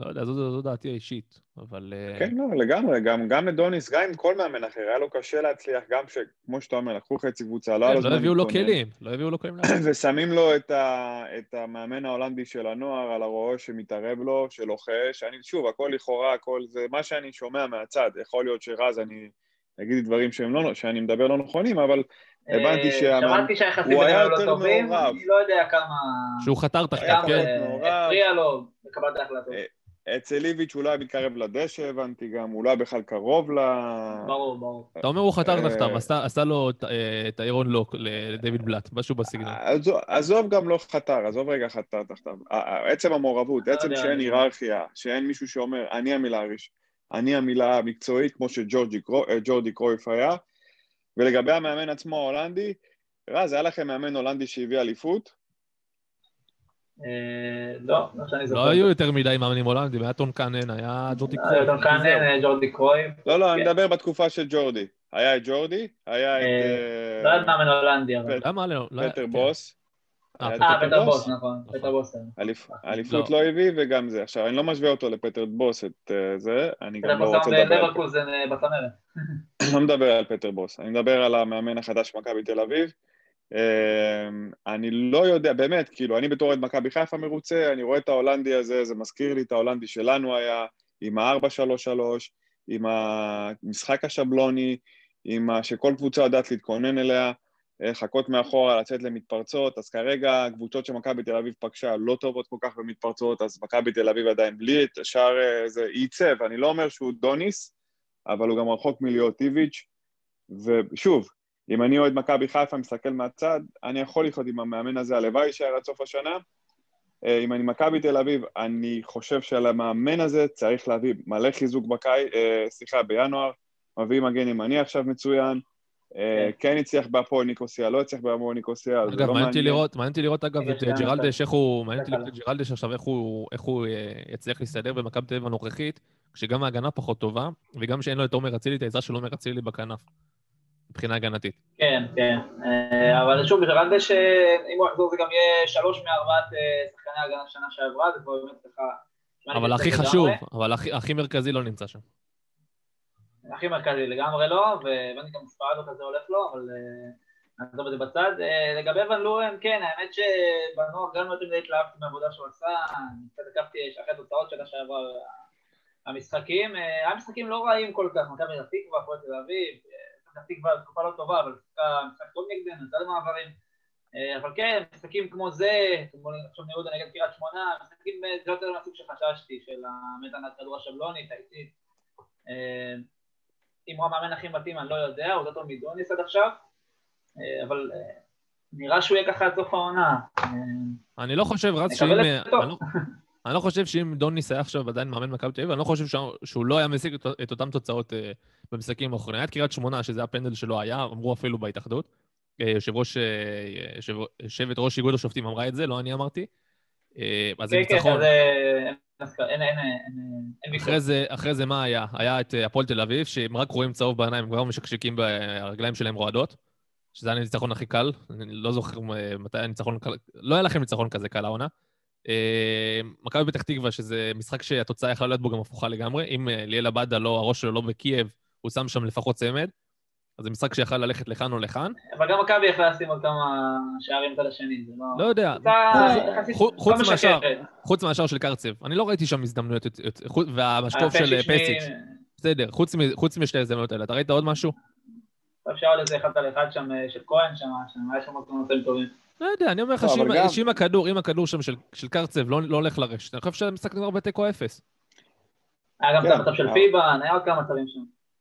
אה, לא יודע, זו, זו, זו דעתי האישית, אבל... אה, כן, לא, לגמרי, גם, גם לדוניס, גם עם כל מאמן אחר, היה לו קשה להצליח, גם שכמו שאתה אומר, לקחו חצי קבוצה, לא היה לו כן, זמן לא הביאו לו. כלים, לא הביאו לו כלים לעשות. ושמים לו את, ה, את המאמן ההולנדי של הנוער על הראש שמתערב לו, שלוחש. אני, שוב, הכל לכאורה, הכל זה מה שאני שומע מהצד. יכול להיות שרז, אני אגיד דברים שהם לא, שאני מדבר לא נכונים, אבל הבנתי אה, שהמאמן- שמעתי שהיחסים הוא היה בינינו לא יותר טובים, מעורב. אני לא יודע כמה... שהוא חתר תחתיו, כן? אה. הפריע לו בקבלת ההחלטות. אה, אצל איביץ' לא היה מתקרב לדשא, הבנתי גם, לא היה בכלל קרוב ל... ברור, ברור. אתה אומר הוא חתר אה, תחתיו, עשה- עשה לו את- אה, את האירון לוק לדייוויד בלאט, משהו בסגנון. עזוב, גם לא חתר, עזוב רגע חתר תחתיו. עצם המעורבות, לא עצם שאין אני- היררכיה, שאין מישהו שאומר, אני המילה הראש, אני המילה המקצועית, כמו שג'ורג'י קרו- אה, קרויף היה. ולגבי המאמן עצמו ההולנדי, רז, היה לכם מאמן הולנדי שהביא אליפות? אה, לא, לא שאני זוכר. לא היו יותר מדי מאמנים הולנדים, היה טון קאנן, היה ג'ורדי אה, קרויף. דון קאנן, וזהו. אה, ג'ורדי קרויף. לא, לא, אני כן. מדבר בתקופה של ג'ורדי. היה את ג'ורדי, היה את לא היה מאמן הולנדי, אבל. למה לא? לא היה- פטר. בוס. אה, היה פטר בוס, נכון. פטר בוס. אליפ- אליפות לא. לא הביא וגם זה. עכשיו, אני לא משווה אותו לפטר בוס, את זה, אני גם לא רוצה לדבר על. לא מדבר על פטר בוס, אני מדבר על המאמן החדש של מכבי תל אביב. אמ, אני לא יודע, באמת, כאילו, אני בתור אוהד מכבי חיפה מרוצה, אני רואה את ההולנדי הזה, זה מזכיר לי את ההולנדי שלנו היה, עם ה-4-3-3, עם המשחק השבלוני, עם ה... שכל קבוצה יודעת להתכונן אליה, אה, חכות מאחורה, לצאת למתפרצות, אז כרגע הקבוצות שמכבי תל אביב פגשה לא טובות כל כך במתפרצות, אז מכבי תל אביב עדיין בלי את השאר, אה, זה ייצב, אני לא אומר שהוא דוניס, אבל הוא גם רחוק מלהיות איביץ', ושוב, אם אני אוהד מכבי חיפה, מסתכל מהצד, אני יכול לחיות עם המאמן הזה, הלוואי יישאר עד סוף השנה. אה, אם אני מכבי תל אביב, אני חושב שעל המאמן הזה צריך להביא מלא חיזוק בקיץ, סליחה, בינואר, מביא מגן ימני עכשיו מצוין, אה, כן הצליח בהפועל ניקוסיה, לא הצליח בהפועל ניקוסיה, זה אגב, לא מעניין אותי מעניין. לראות, מעניין אותי לראות, אגב, את ג'רלדש. איך הוא, מעניין אותי. לראות את ג'רלדש עכשיו, איך הוא, אה, יצליח להסתדר במכבי תל אביב הנוכחית, כשגם ההגנה פחות טובה, וגם שאין לו את עומר אצילי, את העזרה של עומר אצילי בכנף, מבחינה הגנתית. כן, כן. אה, אבל שוב, ברנדש, אה, אם הוא יחזור זה גם יהיה שלוש מארבעת אה, שחקני ההגנה שנה שעברה, זה כבר באמת ככה... אבל הכי. חשוב, אבל הכי- מרכזי לא נמצא שם. הכי מרכזי לגמרי לא, והבנתי גם ספרד לא כזה הולך לו, אבל אה, נעזוב את זה בצד. לגבי ון לורן, כן, האמת שבנוער גם יותר מדי התלהבתי מהעבודה שהוא עשה, אני קצת עקבתי אחרי התוצאות שלה שעברה המשחקים, היה משחקים לא רעים כל כך, מכבי פתח תקווה, הפועל תל אביב, פתח תקווה תקופה לא טובה, אבל שיחקה משחק טוב נגדנו, יצא למעברים. אה, אבל כן, משחקים כמו זה, כמו עכשיו נהוד נגד קריית שמונה, משחקים אה, זה יותר מהסוג שחששתי, של המתנת כדור השבלונית, האיטית. אה, אם הוא המאמן הכי מתאים, אני לא יודע, הוא טוב מדוניס עד עכשיו, אה, אבל אה, נראה שהוא יהיה ככה עד סוף העונה. אה, אני לא חושב, רז, שאם... אני לא- חושב שאם דוניס היה עכשיו עדיין מאמן מכבי תל אביב, אני לא חושב שה- שהוא לא היה משיג את- את אותן תוצאות אה, במשחקים האחרונים. היה את קריית שמונה, שזה הפנדל שלא היה, אמרו אפילו בהתאחדות. אה, יושב ראש, אה, יושב- יושבת ראש איגוד השופטים אמרה את זה, לא אני אמרתי. אה, אז זה כן, כן, ניצחון. ויכוח. אחרי זה, מה היה? היה את הפועל תל אביב, שהם רק רואים צהוב בעיניים, הם כבר משקשקים, הרגליים שלהם רועדות, שזה היה הניצחון הכי קל, אני לא זוכר מתי היה ניצחון קל, לא היה לכם ניצחון כזה קל העונה. אה, מכבי פתח תקווה, שזה משחק שהתוצאה יכלה להיות בו גם הפוכה לגמרי, אם אה, ליאל עבדה, לא, הראש שלו לא בקייב, הוא שם שם לפחות צמד, אז זה משחק שיכל ללכת לכאן או לכאן. אבל גם מכבי יכלה לשים עוד כמה שערים צד השני, זה לא... לא יודע, יחסית חוץ- משקרת. חוץ מהשאר של קרצב, אני לא ראיתי שם הזדמנויות, והמשקוף של אה, פסיץ', בסדר, חוץ משתי ההזדמנויות האלה, אתה ראית עוד משהו? אפשר עוד איזה אחד על אחד שם אה, של כהן שם, שם היה שם עוד כמה נושאים טובים. לא יודע, אני אומר לך לא, שאם גם- הכדור, אם הכדור שם של, של קרצב לא, לא הולך לרשת, אני חושב שהמשחק נגמר בתיקו אפס. היה גם כן, את המצב של אבל- פיבן, היה עוד כמה מצבים שם.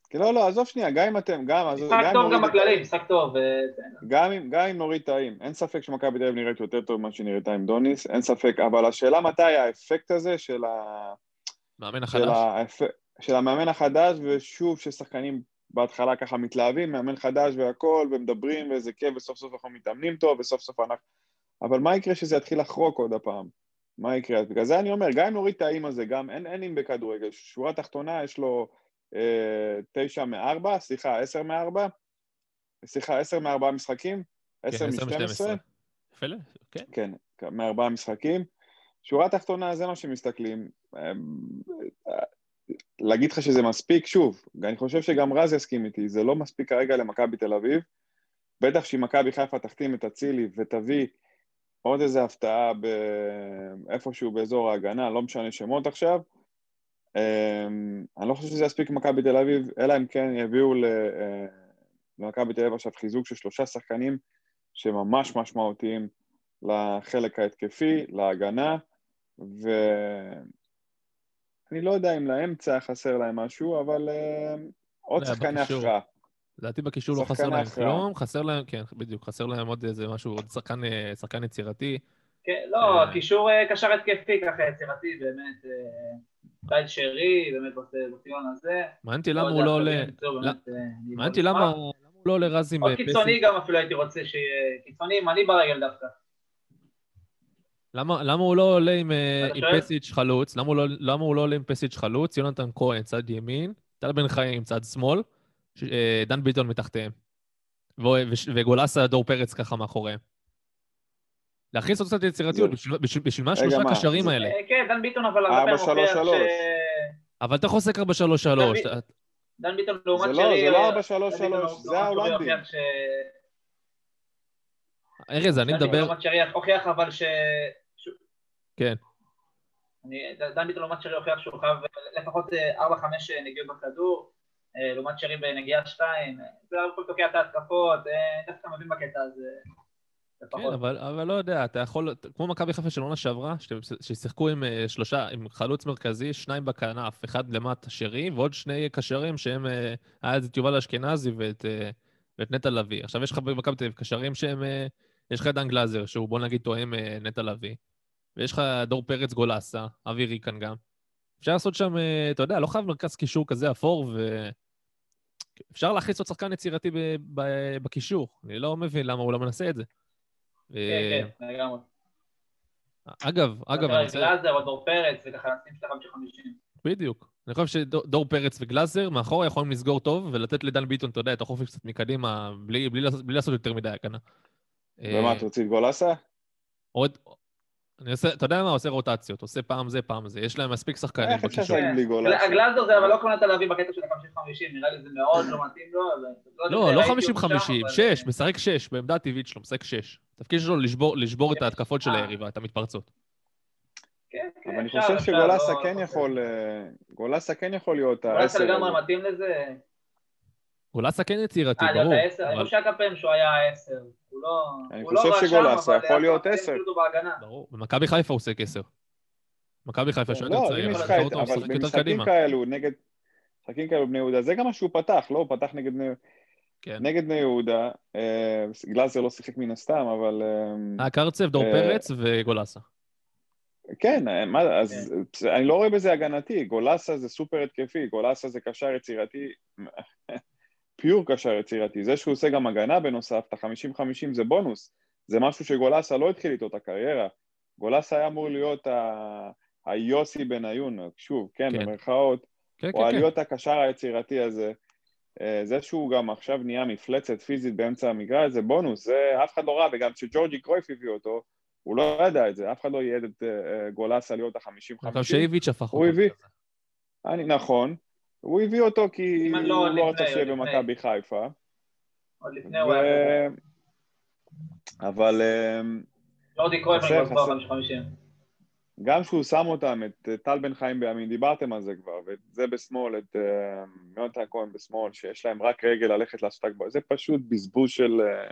כי לא, לא, עזוב שנייה, גם אם אתם, גם, משחק טוב גם בכללי, משחק טוב. אה, גם אם, גם אם נוריד טעים, אין ספק שמכבי תל אביב נראית יותר טוב ממה שהיא נראתה עם דוניס, אין ספק, אבל השאלה מתי האפקט הזה של, ה... מאמן של, החדש. האפ... של המאמן החדש, ושוב ששחקנים בהתחלה ככה מתלהבים, מאמן חדש והכל, ומדברים, ואיזה כיף, וסוף סוף אנחנו מתאמנים טוב, וסוף סוף אנחנו... אבל מה יקרה שזה יתחיל לחרוק עוד הפעם? מה יקרה? אז בגלל זה אני אומר, גם אם נוריד את האם הזה, גם אין, אם בכדורגל, שורה תחתונה יש לו אה, תשע מארבע, סליחה, עשר מארבע, סליחה, עשר מארבעה משחקים, עשר כן, עשר משתים עשרה, יפה, כן. כן, מארבעה משחקים. שורה תחתונה, זה מה שמסתכלים. להגיד לך שזה מספיק, שוב, אני חושב שגם רז יסכים איתי, זה לא מספיק כרגע למכבי תל אביב. בטח שאם מכבי חיפה תחתים את אצילי ותביא עוד איזה הפתעה ב- איפשהו באזור ההגנה, לא משנה שמות עכשיו, אמ, אני לא חושב שזה יספיק למכבי תל אביב, אלא אם כן יביאו אה, למכבי תל אביב עכשיו חיזוק של שלושה שחקנים שממש משמעותיים לחלק ההתקפי, להגנה, ואני לא יודע אם לאמצע חסר להם משהו, אבל אה, עוד לא, שחקני. הכרעה. לדעתי בקישור לא חסר להם. כלום, חסר להם, כן, בדיוק, חסר להם עוד איזה משהו, עוד שחקן, אה, שחקן יצירתי. כן, לא, אה. קישור אה, קשר התקפי ככה יצירתי, באמת. בית שרי, באמת בסגנון הזה. מעניין אותי למה הוא לא עולה... לא- אני מעניין אותי. למה הוא לא עולה רז עם עוד קיצוני. גם אפילו הייתי רוצה שיהיה, קיצוני ימני ברגל דווקא. למה למה הוא לא עולה עם אה, עם? פסיץ' חלוץ? למה הוא לא- למה הוא לא עולה עם פסיץ' חלוץ? יונתן כהן צד ימין, טל בן חיים צד שמאל, ש- אה, דן ביטון מתחתיהם. וגולסה דור פרץ ככה מאחוריהם. להכניס עוד קצת יצירתיות, בשביל- מה שלושה? הקשרים זה- האלה? אה, כן, דן ביטון אבל הרבה פעמים הוכיח. ש... אבל אתה לשחק 4-3-3. דוד- אתה- דן ביטון לעומת. לא, זה לא אה, 4-3-3, דן ביטון זה ההולנדים. ארז, אני מדבר... לעומת שרי הוכיח אבל ש... כן. דן ביטון לעומת שרי הוכיח שהוא חייב לפחות 4-5 נגיעות בכדור, אה, לעומת שרי בנגיעה 2, זה הרבה תוקע את ההתקפות, אה, דווקא מבין בקטע הזה. כן. אבל, אבל לא יודע, אתה יכול, כמו מכבי חיפה של עונה שעברה, ששיחקו עם אה, שלושה, עם חלוץ מרכזי, שניים בכנף, אחד למטה שרי, ועוד שני קשרים שהם, אה, היה את יובל אשכנזי ואת, אה, ואת נטע לביא. עכשיו יש לך במכבי תל אביב קשרים שהם, אה, יש לך דן גלאזר, שהוא בוא נגיד תואם אה, נטע לביא, ויש לך דור פרץ גולסה, אבי ריקן גם. אפשר לעשות שם, אה, אתה יודע, לא חייב מרכז קישור כזה אפור, ו... אפשר להכניס עוד שחקן יצירתי בקישור. אני לא מבין למה הוא לא מנסה את זה. אה, כן, כן, לגמרי. אגב, אגב, אני רוצה... גלאזר או דור פרץ, וככה לשים שתי חמישה חמישים. בדיוק. אני חושב שדור פרץ וגלאזר מאחורה יכולים לסגור טוב, ולתת לדן ביטון, אתה יודע, את החופש קצת מקדימה, בלי, בלי, לעשות- בלי לעשות יותר מדי הגנה. ומה, אה, תוציא את גולסה? עוד... אני עושה, אתה יודע מה? עושה רוטציות, עושה פעם זה, פעם זה. יש להם מספיק שחקנים איך אפשר בקישור. לשחק בלי גולסה? הגלאזר זה אבל לא כוונת להביא בקטע של החמישים חמישים, נראה לי זה מאוד לא מתאים לו. אבל- לא, לא ראיתי אותו 50-50, שם, אבל- 6, משחק 6, בעמדה הטבעית שלו, משחק 6. התפקיד שלו לשבור, את כן. ההתקפות של אה. היריבה, את המתפרצות. כן, כן, אבל אני אפשר, חושב שגולסה כן יכול... אה, גולסה כן יכול להיות גולסה לגמרי. מתאים לזה. גולסה כן יצירתי, אה, ברור. אני חושב כמה שהוא היה העשר. הוא לא... אני לא חושב שגולסה יכול להיות עשר. בהגנה. ברור. במכבי חיפה הוא עושה כסר. מכבי חיפה שהוא יותר לא, את... אותו אבל במשחקים קדימה. כאלו, נגד... משחקים כאלו בני יהודה, זה גם מה שהוא פתח, לא? הוא פתח נגד בני... כן. נגד בני יהודה, אה, גלאזר לא שיחק מן הסתם, אבל... אה, היה קרצב, דור אה, פרץ וגולסה. כן, אה, מה, אז כן. אני לא רואה בזה הגנתי, גולסה זה סופר התקפי, גולסה זה קשר יצירתי, פיור קשר יצירתי, זה שהוא עושה גם הגנה בנוסף, את ה-50-50 זה בונוס, זה משהו שגולסה לא התחיל איתו את הקריירה, גולסה היה אמור להיות ה- היוסי בניון, שוב, כן, כן. במרכאות, כן, או כן, כן. להיות הקשר היצירתי הזה, אה, זה שהוא גם עכשיו נהיה מפלצת פיזית באמצע המגרש, זה בונוס, זה אף אחד לא ראה, וגם כשג'ורג'י קרויף הביא אותו, הוא לא ידע את זה, אף אחד לא ייעד את אה, גולסה להיות ה-50-50. אני חושב שאיביץ' הפך הוא אותו. הביא. כזה. אני, נכון, הוא הביא אותו כי לא, הוא לא רצה שיהיה. במכבי חיפה, עוד לפני הוא היה... אבל חסר, אני כבר חסר. חמישים חמישים. גם שהוא שם אותם, את אה, טל בן חיים בימין, דיברתם על זה כבר, ואת זה בשמאל, את אה, יונתן כהן בשמאל, שיש להם רק רגל ללכת לעשות הגבוה, זה פשוט בזבוז של... אה,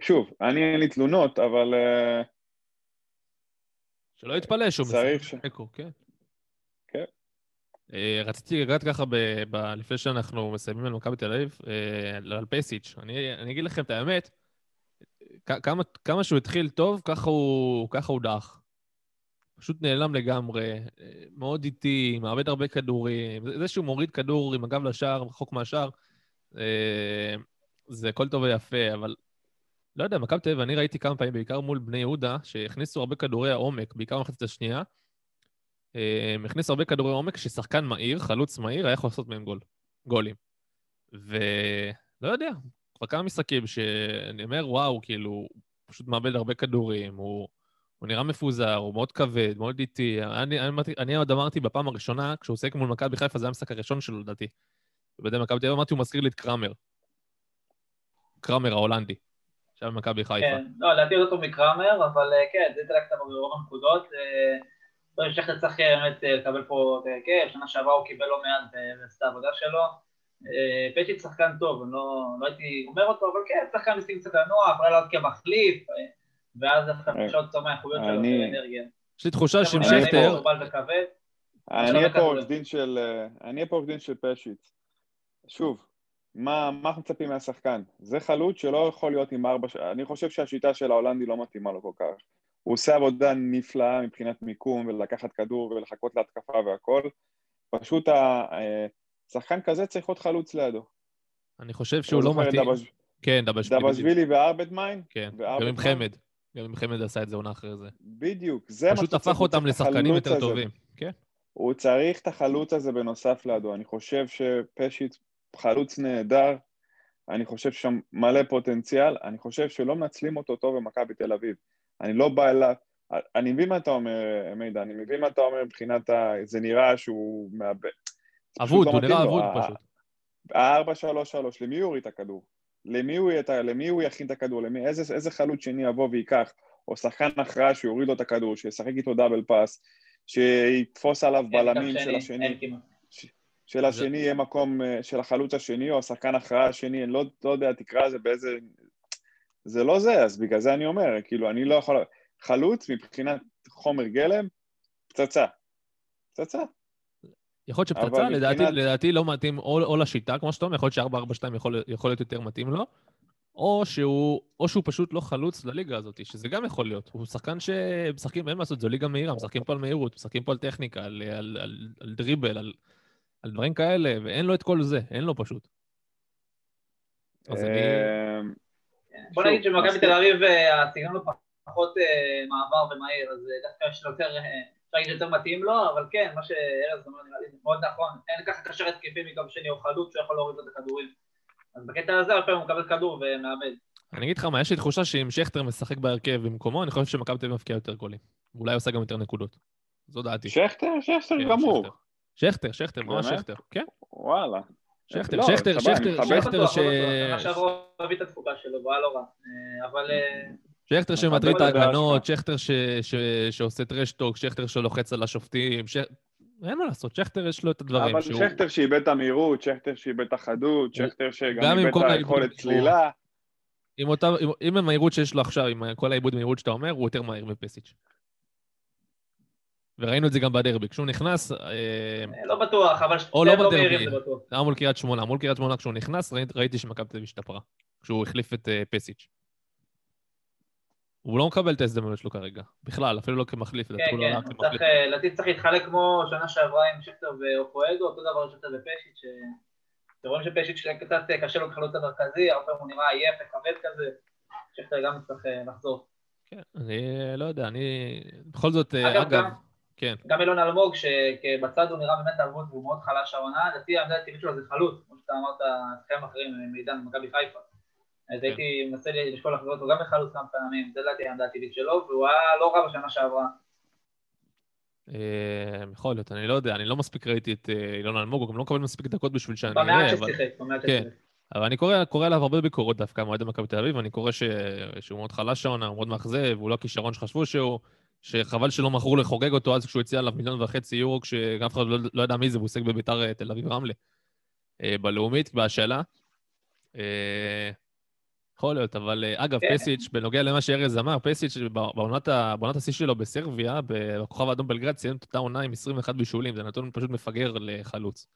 שוב, אני אין לי תלונות, אבל שלא יתפלא שהוא צריך משחק ש- תיקו. כן. אה, רציתי לגעת ככה, ב- ב- לפני שאנחנו מסיימים על מכבי תל אביב, אה, על פייסיץ'. אני אני אגיד לכם את האמת, כמה- כמה שהוא התחיל טוב, ככה הוא ככה הוא דח. פשוט נעלם לגמרי, אה, מאוד איטי, מאבד הרבה כדורים. זה- שהוא מוריד כדור עם הגב לשער, רחוק מהשער, זה הכל טוב ויפה, אבל לא יודע, מכבי תל אביב, אני ראיתי כמה פעמים, בעיקר מול בני יהודה, שהכניסו הרבה כדורי העומק, בעיקר במחצית השנייה. אה, הם הכניסו הרבה כדורי עומק ששחקן מהיר, חלוץ מהיר, היה יכול לעשות מהם גול, גולים. ולא יודע, כבר כמה משחקים שאני אומר, וואו, כאילו, הוא פשוט מאבד הרבה כדורים, הוא, הוא נראה מפוזר, הוא מאוד כבד, מאוד איטי. אני, אני, אני עוד אמרתי בפעם הראשונה, כשהוא שיחק מול מכבי חיפה, זה היה המשחק הראשון שלו, לדעתי. ובדי מכבי תל אביב אמרתי, הוא מזכיר לי את קראמר. קראמר ההולנדי, שהיה במכבי חיפה. כן, לא, לדעתי טוב מקראמר, אבל אה, כן, זה דלקת ברוב הנקודות. אה, לא, שכטר צריך אה, באמת אה, לקבל פה את ההרכב, שנה שעברה הוא קיבל לא מעט ו- ועשה את העבודה שלו. אה, פצ'יץ' שחקן טוב, אני לא לא הייתי אומר אותו, אבל כן, שחקן מסתים קצת לנוח, אולי לעלות כמחליף, אה, ואז דווקא אה, פשוט צום מהאיכויות שלו אני- ואנרגיה. יש לי תחושה שעם הוא נראה שכטר. אני אהיה פה. עורך דין של... אה, אני אהיה פה עורך דין של פשיץ. שוב, מה מה אנחנו מצפים מהשחקן? זה חלוץ שלא יכול להיות עם ארבע... אני חושב שהשיטה של ההולנדי לא מתאימה לו כל כך. הוא עושה עבודה נפלאה מבחינת מיקום ולקחת כדור ולחכות להתקפה והכל. פשוט השחקן כזה צריך להיות חלוץ לידו. אני חושב שהוא לא מתאים. דבש- כן, דבשווילי. דבשווילי וארבדמיין? כן, גם? עם חמד. גם עם חמד עשה את זה עונה אחרי זה. בדיוק, זה מה פשוט הפך אותם לשחקנים יותר. טובים. כן. הוא צריך את החלוץ הזה בנוסף לידו. אני חושב שפשיץ חלוץ נהדר, אני חושב שם מלא פוטנציאל, אני חושב שלא מנצלים אותו טוב במכבי תל אביב. אני לא בא אליו, אני מבין מה אתה אומר, מידע, אני מבין מה אתה אומר מבחינת ה... זה נראה שהוא מאבד. פשוט אבוד, לא הוא נראה. אבוד פשוט. ה-4-3-3, למי הוא יוריד את הכדור? למי הוא, יהיה, למי הוא יכין את הכדור? למי, איזה, איזה חלוץ שני יבוא וייקח? או שחקן הכרעה שיוריד לו את הכדור, שישחק איתו דאבל פאס, שיתפוס עליו בלמים של שני, השני. של השני יהיה מקום, אה, של החלוץ השני או השחקן הכרעה השני, אני לא, לא יודע, תקרא לזה באיזה... זה לא זה, אז בגלל זה אני אומר, כאילו, אני לא יכול... חלוץ מבחינת חומר גלם, פצצה. פצצה. יכול להיות שפצצה, לדעתי, מבחינת- לדעתי לא מתאים או, או לשיטה, כמו שאתה אומר, יכול להיות ש-442 יכול, יכול להיות יותר מתאים לו, או שהוא, או שהוא פשוט לא חלוץ לליגה הזאת, שזה גם יכול להיות. הוא שחקן שמשחקים, אין מה לעשות, זו ליגה מהירה, משחקים פה על מהירות, משחקים פה על טכניקה, על, על, על, על דריבל, על, על דברים כאלה, ואין לו את כל זה, אין לו פשוט. אז אני... אה, בוא נגיד שמכבי מסכים. תל אביב, אה, הסגנון הוא פחות אה, מעבר ומהיר, אז אה, דווקא יש לו יותר, אפשר להגיד שיותר מתאים לו, אבל כן, מה שארז אומר נראה לי זה מאוד נכון. אין ככה קשר התקפי מקו שני או חלוץ שהוא יכול להוריד לו את הכדורים. אז בקטע הזה, הרבה פעמים הוא מקבל כדור ומאבד. אני אגיד לך מה, יש לי תחושה שאם שכטר משחק בהרכב במקומו, אני חושב שמכבי תל אביב מפקיע יותר גולים. ואולי עושה גם יותר נקודות. זו דעתי. שכטר? שכטר כן, גמור. שכטר, שכטר, ממש? שכטר. כן, וואלה. שכטר, לא, שכטר, שכטר, שכטר ש... שעברה הוא הביא את התפוקה שלו, והוא היה לא רע. אבל שכטר שמטריד את ההגנות. שכטר ש- ש- שעושה טרשטוק, שכטר שלוחץ על השופטים, ש- אין מה לעשות, שכטר יש לו את הדברים אבל שהוא... שכטר שאיבד את המהירות, שכטר שאיבד את החדות, שכטר גם שגם איבד את היכולת צלילה. עם אותה- עם- עם המהירות שיש לו עכשיו, עם כל העיבוד מהירות שאתה אומר, הוא יותר מהיר מפסיץ'. וראינו את זה גם בדרבי. כשהוא נכנס, אה, לא בטוח, אבל או לא שניהם בדרבי. זה היה מול קריית שמונה. מול קריית שמונה, כשהוא נכנס, ראיתי- שמכבי תל אביב השתפרה. כשהוא החליף את אה, פסיץ'. הוא לא מקבל את ההזדמנות שלו כרגע. בכלל, אפילו לא כמחליף. כן, לא כן. צריך, אה, לדעתי צריך להתחלק כמו שנה שעברה עם שכטר ואופואדו, אותו דבר שכטר ופשיץ', ש... שרואים שפשיץ' קצת אה, קשה לו כחלוץ המרכזי, הרבה פעמים הוא נראה עייף וכבד כזה, שכטר גם צריך לחזור. כן, אני לא יודע, אני... בכל זאת, אגב, כן. גם אילון אלמוג, שבצד הוא נראה באמת אבוד והוא מאוד חלש העונה, לדעתי העמדה הטבעית שלו זה חלוץ, כמו שאתה אמרת, שחקנים אחרים מעידן מכבי חיפה. אז כן. הייתי מנסה לשקול לחזור אותו גם לחלוץ כמה פעמים, זה לדעתי העמדה הטבעית שלו, והוא היה לא רע בשנה שעברה. אה, יכול להיות, אני לא יודע, אני לא מספיק ראיתי את אה, אילון אלמוג, הוא גם לא מקבל מספיק דקות בשביל שאני במעט אראה, אבל... ששיחק, במעט כן. ששיחק. אבל אני קורא, קורא עליו הרבה ביקורות דווקא מאוהדי מכבי תל אביב, אני קורא ש... שהוא מאוד חלש העונה, הוא מאוד מאכזב, הוא לא הכישרון שחשבו שהוא, שחבל שלא מכרו לחוגג אותו אז כשהוא הציע עליו מיליון וחצי יורו, כשגם אף אחד לא, לא ידע מי זה, והוא עוסק בביתר אה, תל אביב רמלה. אה, בלאומית, בהשאלה. אה, יכול להיות, אבל אה, אגב, כן. פסיץ', בנוגע למה שארז אמר, פסיץ' בעונת השיא שלו בסרביה, בכוכב האדום בלגרד, סיים את אותה עונה עם 21 בישולים, זה נתון פשוט מפגר לחלוץ.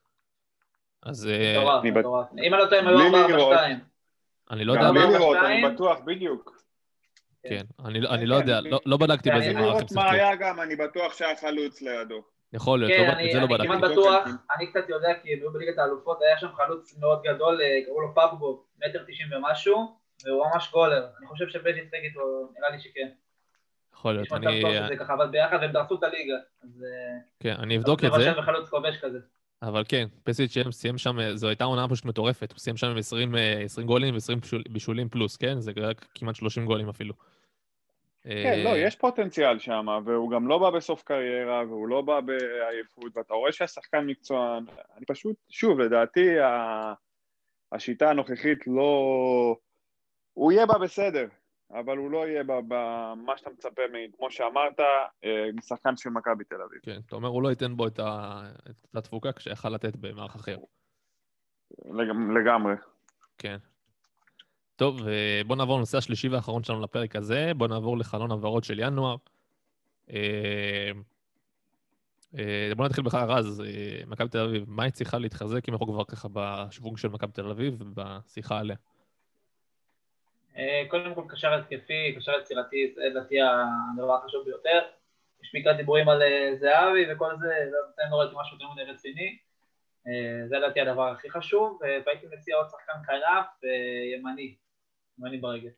אז מטורף, מטורף. אם אני לא טועה, הם היו בלי 4 לראות. 2 אני לא יודע... ושתיים. אני בטוח, בדיוק. כן, אני, לא- אני לא יודע, כן, לא, לא בדקתי כן, באיזה אני מערך הם לראות מה. היה גם, אני בטוח שהיה חלוץ לידו. יכול להיות, כן, לא, אני את זה לא אני בדקתי. כמעט בדקתי. בטוח, אני קצת יודע, כי הם היו בליגת האלופות, היה שם חלוץ מאוד גדול, אה, קראו לו פאבו, מטר תשעים ומשהו, והוא ממש גולר. אני חושב שפז'י שיחק איתו, נראה לי שכן. יכול להיות, יש מצב אני, טוב שזה ככה עבד ביחד, והם דרסו את הליגה. אז... אה, כן, אני אבדוק את אבל זה, שם חלוץ כובש כזה. אבל כן, פסיץ' סיים- סיים שם, זו הייתה עונה פשוט מטורפת, הוא סיים שם עם 20, אה, 20 גולים ו-20 בישולים פלוס, כן? זה היה כמעט 30 גולים אפילו. כן, לא, אה, יש פוטנציאל שם, והוא גם לא בא בסוף קריירה, והוא לא בא בעייפות, ואתה רואה שהשחקן מקצוען. אני פשוט, שוב, לדעתי, ה- השיטה הנוכחית לא... הוא יהיה בה בסדר, אבל הוא לא יהיה בה במה שאתה מצפה, כמו שאמרת, אה, משחקן של מכבי תל אביב. כן, אתה אומר, הוא לא ייתן בו את התפוקה כשיכל לתת במערך אחר. לג- לגמרי. כן. טוב, אה, בוא נעבור לנושא השלישי והאחרון שלנו לפרק הזה. בוא נעבור לחלון הבהרות של ינואר. אה, אה, בוא נתחיל בכלל, רז, מכבי תל אביב, מה היא צריכה להתחזק אם אנחנו כבר ככה בשוונג של מכבי תל אביב ובשיחה עליה? קודם כל קשר התקפי, קשר יצירתי, זה לדעתי הדבר החשוב ביותר. יש בעיקר דיבורים על זהבי וכל זה, לא בינתיים לא ראיתי משהו יותר מדי רציני. זה לדעתי הדבר הכי חשוב, והייתי מציע עוד שחקן כנף ימני, ימני ברגל.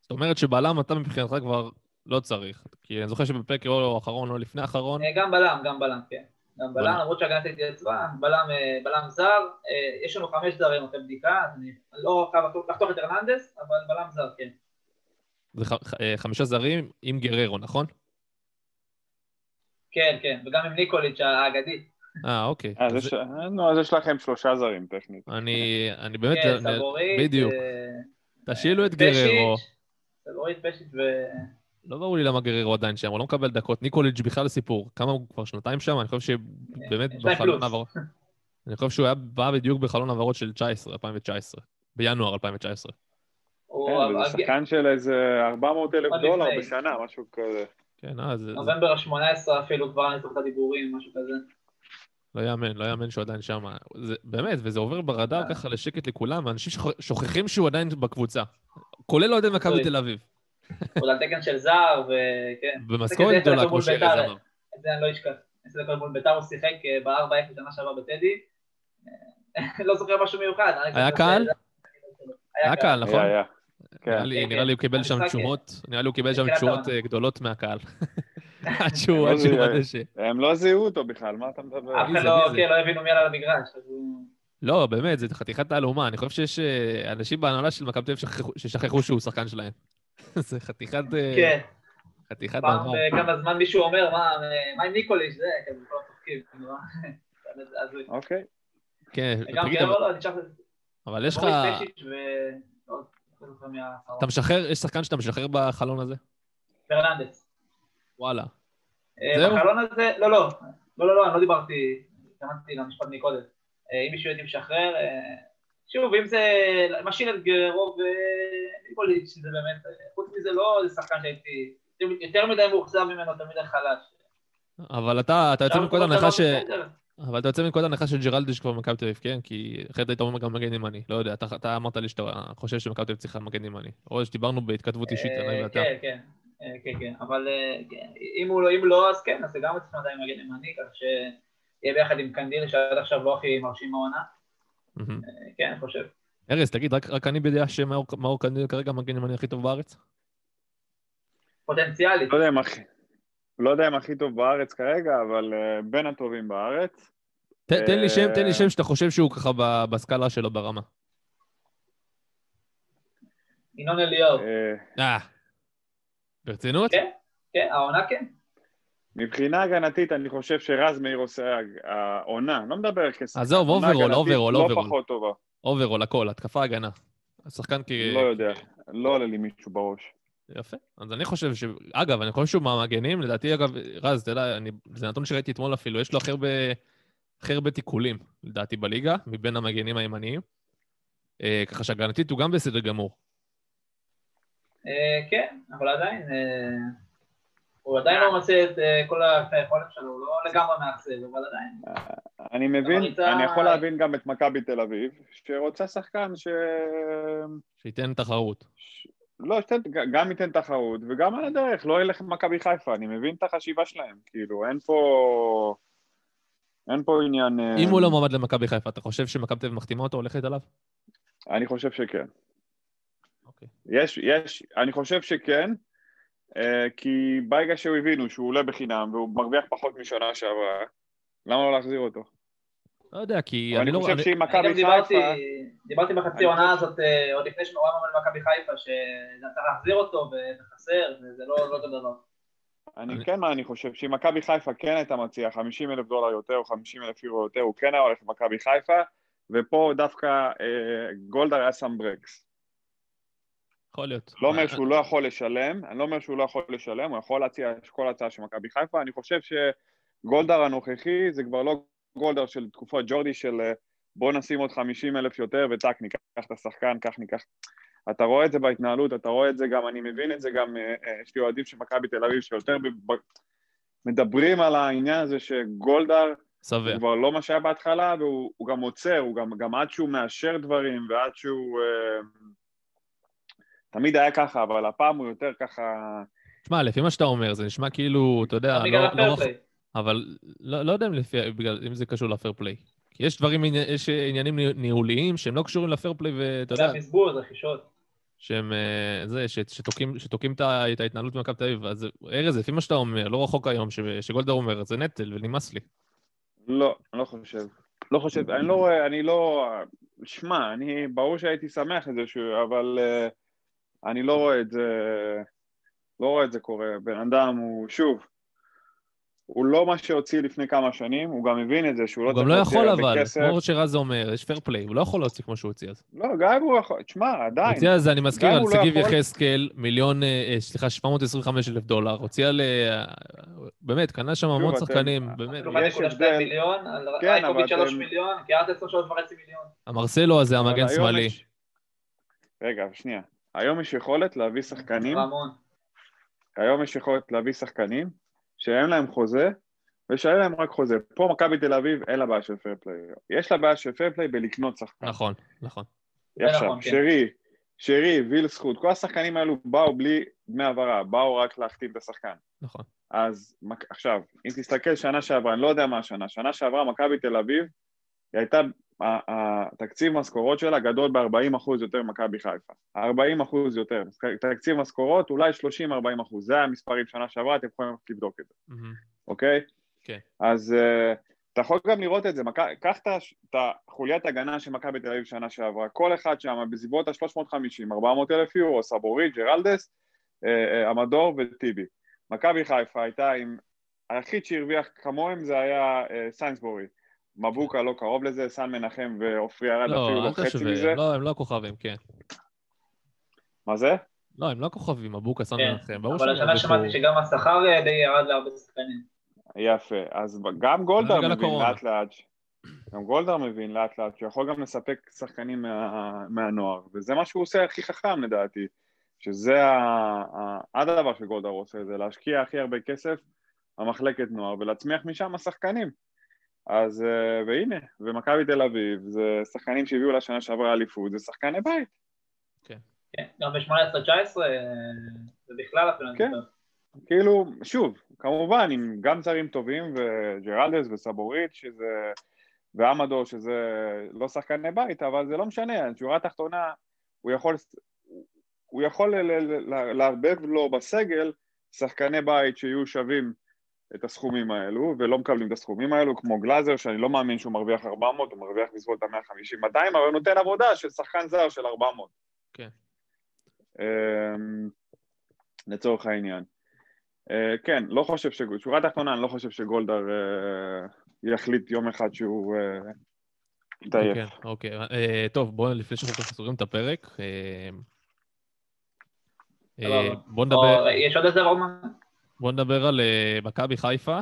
זאת אומרת שבלם אתה מבחינתך כבר לא צריך. כי אני זוכר שבפרק או האחרון או לפני האחרון, אה, גם בלם, גם בלם, כן. גם בלם. למרות שהגנת התייצבה, בלם, אה, בלם זר, אה, יש לנו חמש זרים אחרי בדיקה, אז אני לא חייב לחתוך- את הרננדס, אבל בלם זר, כן. זה ח- ח- חמישה זרים עם גררו, נכון? כן, כן, וגם עם ניקוליץ' האגדי. אה, אוקיי. אז אז יש- נו, אז יש לכם שלושה זרים טכנית. אני, אני באמת... כן, אני- סבורית. בדיוק. אה, תשאילו את פשיץ', גררו. סבורית, פשיץ' ו... לא ברור לי למה גררו עדיין שם, הוא לא מקבל דקות. ניקוליץ' בכלל סיפור. כמה הוא כבר שנתיים שם? אני חושב שבאמת בחלון. העברות... אני חושב שהוא היה בא בדיוק בחלון העברות של 19, 2019. בינואר 2019. הוא- כן, הג- שחקן של איזה 400 אלף דולר. בשנה, משהו כזה. כן, אה, זה זה נובמבר ה-18 אפילו כבר אני את הדיבורים, משהו כזה. לא יאמן, לא יאמן שהוא עדיין שם. זה- באמת, וזה עובר ברדאר אה. ככה לשקט לכולם, ואנשים שוכ- שוכחים שהוא עדיין בקבוצה. כולל אוהדי מכבי. תל אביב. הוא על תקן של זר, וכן. במשכורת גדולה, כמו שארז בית"ר. אמר. את זה אני לא אשכח. עשר דקות מול בית"ר הוא שיחק אה, ב-4-0 שנה שעברה בטדי. אה, לא זוכר משהו מיוחד. היה קהל? היה קהל, נכון? היה, היה. כן. נראה לי- כן, לי הוא קיבל שם תשורות, נראה לי הוא קיבל שם. אה, גדולות מהקהל. עד שהוא לא עד שהוא זה- בדשא. הם לא זיהו אותו בכלל, מה אתה מדבר? אף אחד זה, לא? כן, לא הבינו מי על המגרש. אז הוא- לא, באמת, זה חתיכת תעלומה. אני חושב שיש אה, אנשים בהנהלה של מכבי תל אביב שכחו- ששכחו שהוא שחקן שלהם. זה חתיכת... אה, כן, חתיכת פעם דבר. בכמה זמן מישהו אומר, מה, עם ניקוליש, זה, כזה, כל. כאילו, הוא- אוקיי. כן, גם תגיד, כן, אבל- לא, לא, יש לך... לא. אתה משחרר, יש שחקן שאתה משחרר בחלון הזה? פרננדס. וואלה. אה? בחלון הזה, לא, לא, לא, לא, לא, אני לא דיברתי, התכוונתי למשפט מקודם. אה, אם מישהו יודעים לשחרר, אה, שוב, אם זה משאיר את גרו וניקוליץ', זה באמת, אה, חוץ מזה לא, זה שחקן שהייתי יותר מדי מאוכזב ממנו, יותר מדי חלש. אבל אתה אתה יוצא מנקודת הנחה את ש... אבל אתה יוצא מנקודת הנחה שג'רלדש כבר במכבי תל אביב, כן? כי אחרת היית אומר גם מגן ימני. לא יודע, אתה- אמרת לי שאתה חושב שמכבי תל אביב צריכה מגן ימני. או שדיברנו בהתכתבות אישית, אה, אני ואתה. כן, כן, אה, כן, כן, אבל אה, כן, אם הוא לא- אם לא, אז כן, אז זה גם צריכים עדיין מגן ימני, כך שיהיה ביחד עם קנדיל, שעד עכשיו לא הכי מרשים העונה. מהמם. אה, כן, אני חושב. ארז, תגיד, רק- רק אני בדעה שמאור מאור קנדיל כרגע המגן ימני הכי טוב בארץ? פוטנציאלית. לא יודע אם הכי... לא יודע אם הכי טוב בארץ כרגע, אבל אה, בין הטובים בארץ. ת- תן לי שם, תן לי אה, שם שאתה חושב שהוא ככה ב- בסקאלה שלו ברמה. ינון אליהו. אה, אה. ברצינות? כן, כן, העונה כן. מבחינה הגנתית, אני חושב שרז מאיר עושה העונה, לא מדבר כשחקן. עזוב, עונה overall, הגנתית overall, לא overall. פחות טובה. overall, הכל, התקפה הגנה. השחקן כ... לא יודע, לא עולה לי מישהו בראש. יפה. אז אני חושב ש... אגב, אני חושב שהוא מהמגנים, לדעתי, אגב, רז, אתה יודע, אני... זה נתון שראיתי אתמול אפילו, יש לו הכי הרבה, הכי הרבה תיקולים, לדעתי, בליגה, מבין המגנים הימניים. אה, ככה שהגנתית הוא גם בסדר גמור. אה, כן, אבל עדיין, אה, הוא עדיין לא מוצא את אה, כל היכולת שלו, הוא לא לגמרי מאכזב, אבל עדיין. אני מבין, אני יכול להבין גם את מכבי תל אביב, שרוצה שחקן ש... שייתן תחרות. לא, שתן, גם ייתן תחרות, וגם על הדרך, לא ילך למכבי חיפה, אני מבין את החשיבה שלהם, כאילו, אין פה... אין פה עניין... אם הוא לא מועמד למכבי חיפה, אתה חושב שמכבי תל אביב מחתימה אותו, הולכת עליו? אני חושב שכן. אוקיי. יש, יש, אני חושב שכן, אה, כי ברגע שהוא הבינו שהוא עולה בחינם והוא מרוויח פחות משנה שעברה, למה לא להחזיר אותו? לא יודע, כי אני אני לא... חושב אני- שאם אני מכבי גם דיברתי, חיפה... דיברתי בחצי אני העונה חושב- הזאת, אה, עוד לפני שהוא היה מאמן במכבי חיפה, שצריך להחזיר אותו וחסר, וזה לא לא אותו דבר. אני אני- כן, מה אני חושב, שאם מכבי חיפה כן הייתה מציעה 50 אלף דולר יותר או 50 אלף יורו יותר, הוא כן היה הולך למכבי חיפה, ופה דווקא אה, גולדהר היה שם ברקס. יכול להיות. לא אומר שהוא לא יכול לשלם, אני לא אומר שהוא לא יכול לשלם, הוא יכול להציע כל הצעה של מכבי חיפה, אני חושב שגולדהר הנוכחי זה כבר לא גולדהר של תקופות ג'ורדי של אה, בוא נשים עוד 50 אלף יותר וטאק, ניקח את השחקן, כך ניקח... אתה רואה את זה בהתנהלות, אתה רואה את זה גם, אני מבין את זה גם, אה, אה, יש לי אוהדים של מכבי תל אביב שיותר ב- מדברים על העניין הזה שגולדהר שבע. הוא כבר לא מה שהיה בהתחלה, והוא הוא גם עוצר, הוא גם, גם עד שהוא מאשר דברים ועד שהוא... אה, תמיד היה ככה, אבל הפעם הוא יותר ככה... תשמע, לפי מה שאתה אומר, זה נשמע כאילו, אתה יודע, בגלל לא- לא הפרפליי. אבל לא, לא יודע אם, לפי, בגלל, אם זה קשור לפייר פליי. כי יש דברים, יש עניינים ני- ניהוליים שהם לא קשורים לפייר פליי, ואתה זה יודע, הבזבוז, רכישות. שהם, אה, זה, שתוקעים, שתוקעים את ההתנהלות במכבי תל אביב. אז ארז, לפי מה שאתה אומר, לא רחוק היום, ש- שגולדהר אומר, זה נטל ונמאס לי. לא, אני לא חושב. לא חושב, אני לא רואה, אני לא... שמע, אני, ברור שהייתי שמח שהוא, אבל uh, אני לא רואה את זה, לא רואה את זה קורה. בן אדם הוא, שוב, הוא לא מה שהוציא לפני כמה שנים, הוא גם הבין את זה, שהוא לא הוא גם צריך לא להוציא יכול, אבל, כסף. כמו שרז אומר, יש פייר פליי, הוא לא יכול להוציא כמו שהוא הוציא אז. לא, גם אם הוא יכול, תשמע, עדיין. הוציא על זה, אני מזכיר, על לא שגיב יכול- יחזקאל, מיליון, אה, אה, סליחה, 725 אלף דולר, הוציא על... אה, באמת, קנה שם המון שחקנים, באמת. יש 1.2 הבדל. מיליון, על כן, רייקוביץ' אבל 3 אתם- מיליון, קיארטס 3.5 מיליון. המרסלו הזה, המגן שמאלי. רגע, שנייה. היום יש יכולת להביא שחקנים. היום יש יכולת להביא שחקנים שאין להם חוזה, ושאין להם רק חוזה. פה מכבי תל אביב אין לה בעיה של פיירפליי. יש לה בעיה של פיירפליי בלקנות שחקן. נכון, נכון. עכשיו, נכון, כן. שרי, שרי, ויל זכות, כל השחקנים האלו באו בלי דמי העברה, באו רק להחתים את השחקן. נכון. אז עכשיו, אם תסתכל שנה שעברה, אני לא יודע מה השנה, שנה שעברה מכבי תל אביב, היא הייתה התקציב משכורות שלה גדול ב-40% יותר ממכבי חיפה. 40% יותר. תקציב משכורות אולי 30-40%. זה המספרים שנה שעברה, אתם יכולים לבדוק את זה. אוקיי? כן. אז אה, אתה יכול גם לראות את זה. קח את החוליית הגנה של מכבי תל אביב שנה שעברה. כל אחד שם בסביבות ה-350, 400 אלף יורו, סבוריט, ג'ראלדס, אה, אה, אמאדור וטיבי. מכבי חיפה הייתה עם... היחיד שהרוויח כמוהם זה היה סיינסבורי. מבוקה לא קרוב לזה, סאן מנחם ועופרי ארד אפילו לא, לא אל חצי מזה. לא, הם לא כוכבים, כן. מה זה? לא, הם לא כוכבים, מבוקה, סאן כן, מנחם. ברור אבל השנה שמעתי שגם השכר אה, די ירד להרבה שחקנים. יפה. אז גם גולדהר מבין. לאט לאט, גם גולדהר מבין לאט לאט שהוא יכול גם לספק שחקנים מה, מהנוער, וזה מה שהוא עושה הכי חכם לדעתי, שזה ה, ה, הדבר שגולדהר עושה, זה להשקיע הכי הרבה כסף במחלקת נוער ולהצמיח משם שחקנים. אז אה, והנה, ומכבי תל אביב, זה שחקנים שהביאו לשנה שעברה אליפות, זה שחקני בית. כן, גם ב-18-19 אה, זה בכלל אפילו כן. כאילו, שוב, כמובן, עם גם זרים טובים, וג'רלדס וסבורית, שזה... ועמדו, שזה לא שחקני בית, אבל זה לא משנה, שורה תחתונה, הוא יכול, הוא יכול ל- ל- ל- לערבב לו בסגל שחקני בית שיהיו שווים את הסכומים האלו, ולא מקבלים את הסכומים האלו, כמו גלאזר, שאני לא מאמין שהוא מרוויח 400, הוא מרוויח בסביבות ה-150-200, אבל הוא נותן עבודה של שחקן זר של 400. כן. אמ, לצורך העניין. אה, כן, לא חושב ש... שורה תחתונה, אני לא חושב שגולדהר אה, יחליט יום אחד שהוא אה, יתעייף. כן, אוקיי. אה, טוב, בואו, לפני שאנחנו סוגרים את הפרק. בואו או, נדבר... יש עוד איזה רומן? בואו נדבר על אה, מכבי חיפה,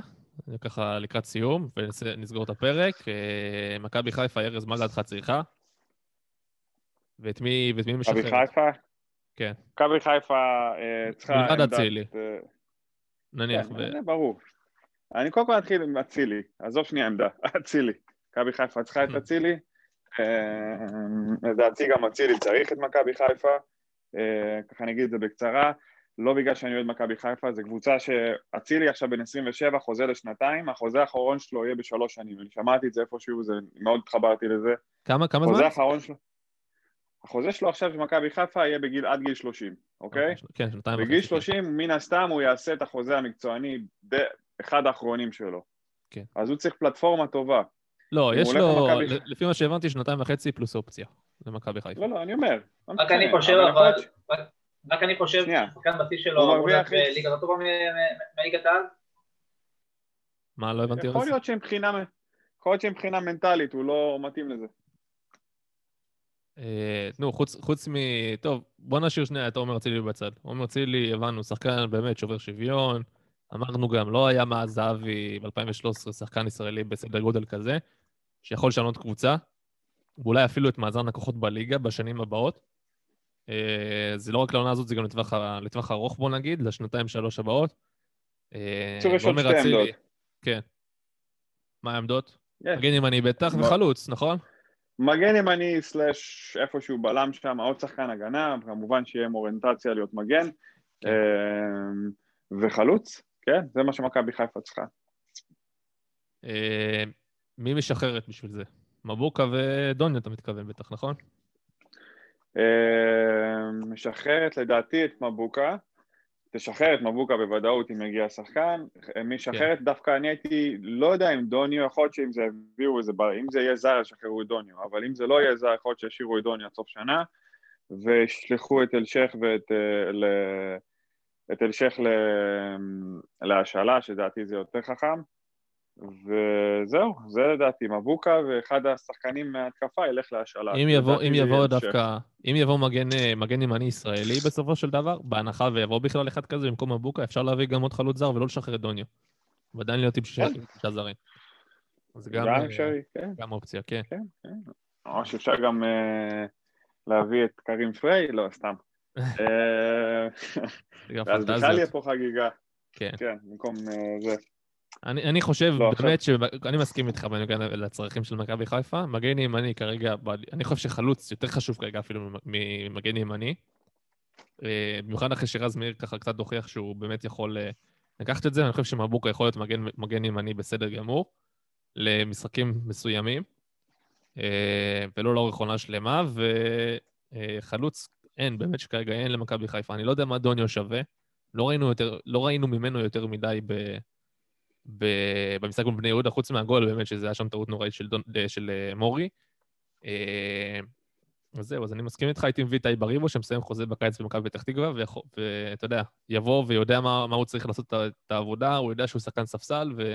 ככה לקראת סיום, ונסגור את הפרק. אה, מכבי חיפה, ארז, מה לדעתך צריכה? ואת מי, ואת מי היא מכבי משחררת? חיפה? כן. מכבי חיפה אה, צריכה... מלבד אצילי. נניח. כן, ו- ברור. אני קודם כל אתחיל עם אצילי, עזוב שנייה עמדה, אצילי. מכבי חיפה צריכה את אצילי, לדעתי גם אצילי צריך את מכבי חיפה, ככה אני אגיד את זה בקצרה, לא בגלל שאני אוהד מכבי חיפה, זו קבוצה שאצילי עכשיו בן 27, חוזה לשנתיים, החוזה האחרון שלו יהיה בשלוש שנים, אני שמעתי את זה איפשהו, זה, מאוד התחברתי לזה. כמה, כמה החוזה זמן? האחרון שלו, החוזה שלו עכשיו במכבי חיפה יהיה בגיל, עד גיל 30, אוקיי? כן, שנתיים וחצי. בגיל כן. 30 מן הסתם הוא יעשה את החוזה המקצועני, ד- אחד האחרונים שלו. כן. אז הוא צריך פלטפורמה טובה. לא, יש לו, למכבי- לפי מה שהבנתי, שנתיים וחצי פלוס אופציה למכבי חיפה. לא, לא, אני אומר. לא רק אני חושב, אבל... רק- אני חושב. ששחקן בשיא שלו הוא מרוויח בליגה יותר טובה מ- מ- מליגת העל? מה, לא הבנתי? יכול? להיות שמבחינה יכול להיות שמבחינה מנטלית הוא לא מתאים לזה. אה, נו, חוץ, חוץ מ... טוב, בוא נשאיר שנייה את עומר אצילי בצד. עומר אצילי, הבנו, שחקן באמת שובר שוויון. אמרנו גם, לא היה מאז זהבי ב-2013 שחקן ישראלי בסדר גודל כזה, שיכול לשנות קבוצה, ואולי אפילו את מאזן הכוחות בליגה בשנים הבאות. אה, זה לא רק לעונה הזאת, זה גם לטווח, ארוך, בוא נגיד, לשנתיים-שלוש הבאות. אה, בקיצור, יש עוד שתי עמדות. כן. מה העמדות? מגן ימני בטח, וחלוץ, נכון? מגן ימני סלאש איפשהו בלם שם, עוד שחקן הגנה, כמובן שיהיה עם אוריינטציה להיות מגן. כן. אמ, וחלוץ, כן, זה מה שמכבי חיפה צריכה. אה, מי משחררת בשביל זה? מבוקה ודוניה, אתה מתכוון בטח, נכון? אמ, משחררת לדעתי את מבוקה, תשחרר את מבוקה בוודאות אם יגיע שחקן, מי שחררת דווקא אני הייתי, לא יודע אם דוניו, יכול להיות שאם זה יביאו איזה, בר- אם זה יהיה זר ישחררו את דוניו, אבל אם זה לא יהיה זר יכול להיות שישאירו את דוניו עד סוף שנה, וישלחו את אלשך ואת אה, ל- את אלשך ל- להשאלה, שלדעתי זה יותר חכם, וזהו, זה לדעתי, מבוקה ואחד השחקנים מההתקפה ילך להשאלה. אם יבוא, אם יבוא. דווקא, אם יבוא מגן, אה, מגן ימני ישראלי בסופו של דבר, בהנחה ויבוא בכלל אחד כזה במקום מבוקה, אפשר להביא גם עוד חלוץ זר ולא לשחרר את דוניו. ועדיין להיות עם שישה כן. עם שישה זרים. אז גם, גם אה, אפשרי, כן. גם אופציה, כן. או שאפשר גם אה, להביא את קרים פריי, לא, סתם. אה, ואז בכלל. יהיה פה חגיגה. כן. כן, במקום אה, זה. אני, אני חושב לא, באמת שאני מסכים איתך בנוגע לצרכים של מכבי חיפה. מגן ימני כרגע, אני חושב שחלוץ יותר חשוב כרגע אפילו ממגן ימני. אה, במיוחד אחרי שרז מאיר ככה קצת הוכיח שהוא באמת יכול אה, לקחת את זה, אני חושב שמבוקה יכול להיות מגן, מגן ימני בסדר גמור, למשחקים מסוימים. אה, ולא לאורך עונה שלמה, וחלוץ אין, באמת שכרגע אין למכבי חיפה. אני לא יודע מה דוניו שווה, לא ראינו, יותר, לא ראינו ממנו יותר מדי ב, במשחק מול בני יהודה, חוץ מהגול, באמת, שזה היה שם טעות נוראית של, דון, של אה, מורי. אה, אז זהו, אז אני מסכים איתך, הייתי מביא את איבריבו, שמסיים חוזה בקיץ במכבי פתח תקווה, ואתה יודע, יבוא ויודע מה, מה הוא צריך לעשות את העבודה, הוא יודע שהוא שחקן ספסל, ו,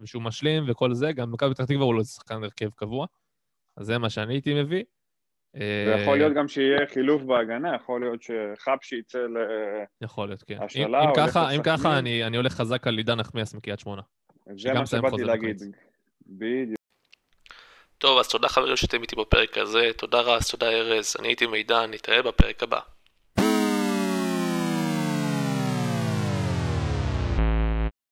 ושהוא משלים וכל זה, גם במכבי פתח תקווה הוא לא שחקן הרכב קבוע. אז זה מה שאני הייתי מביא. ויכול להיות גם שיהיה חילוף בהגנה, יכול להיות שחבשי יצא יכול להיות, כן. להשאלה. אם, אם ככה, אם ככה אני, אני הולך חזק על עידן נחמיאס מקריית שמונה. זה מה שבאתי להגיד. בדיוק. טוב, אז תודה חברים שאתם איתי בפרק הזה, תודה רז, תודה ארז, אני הייתי מידן, נתראה בפרק הבא.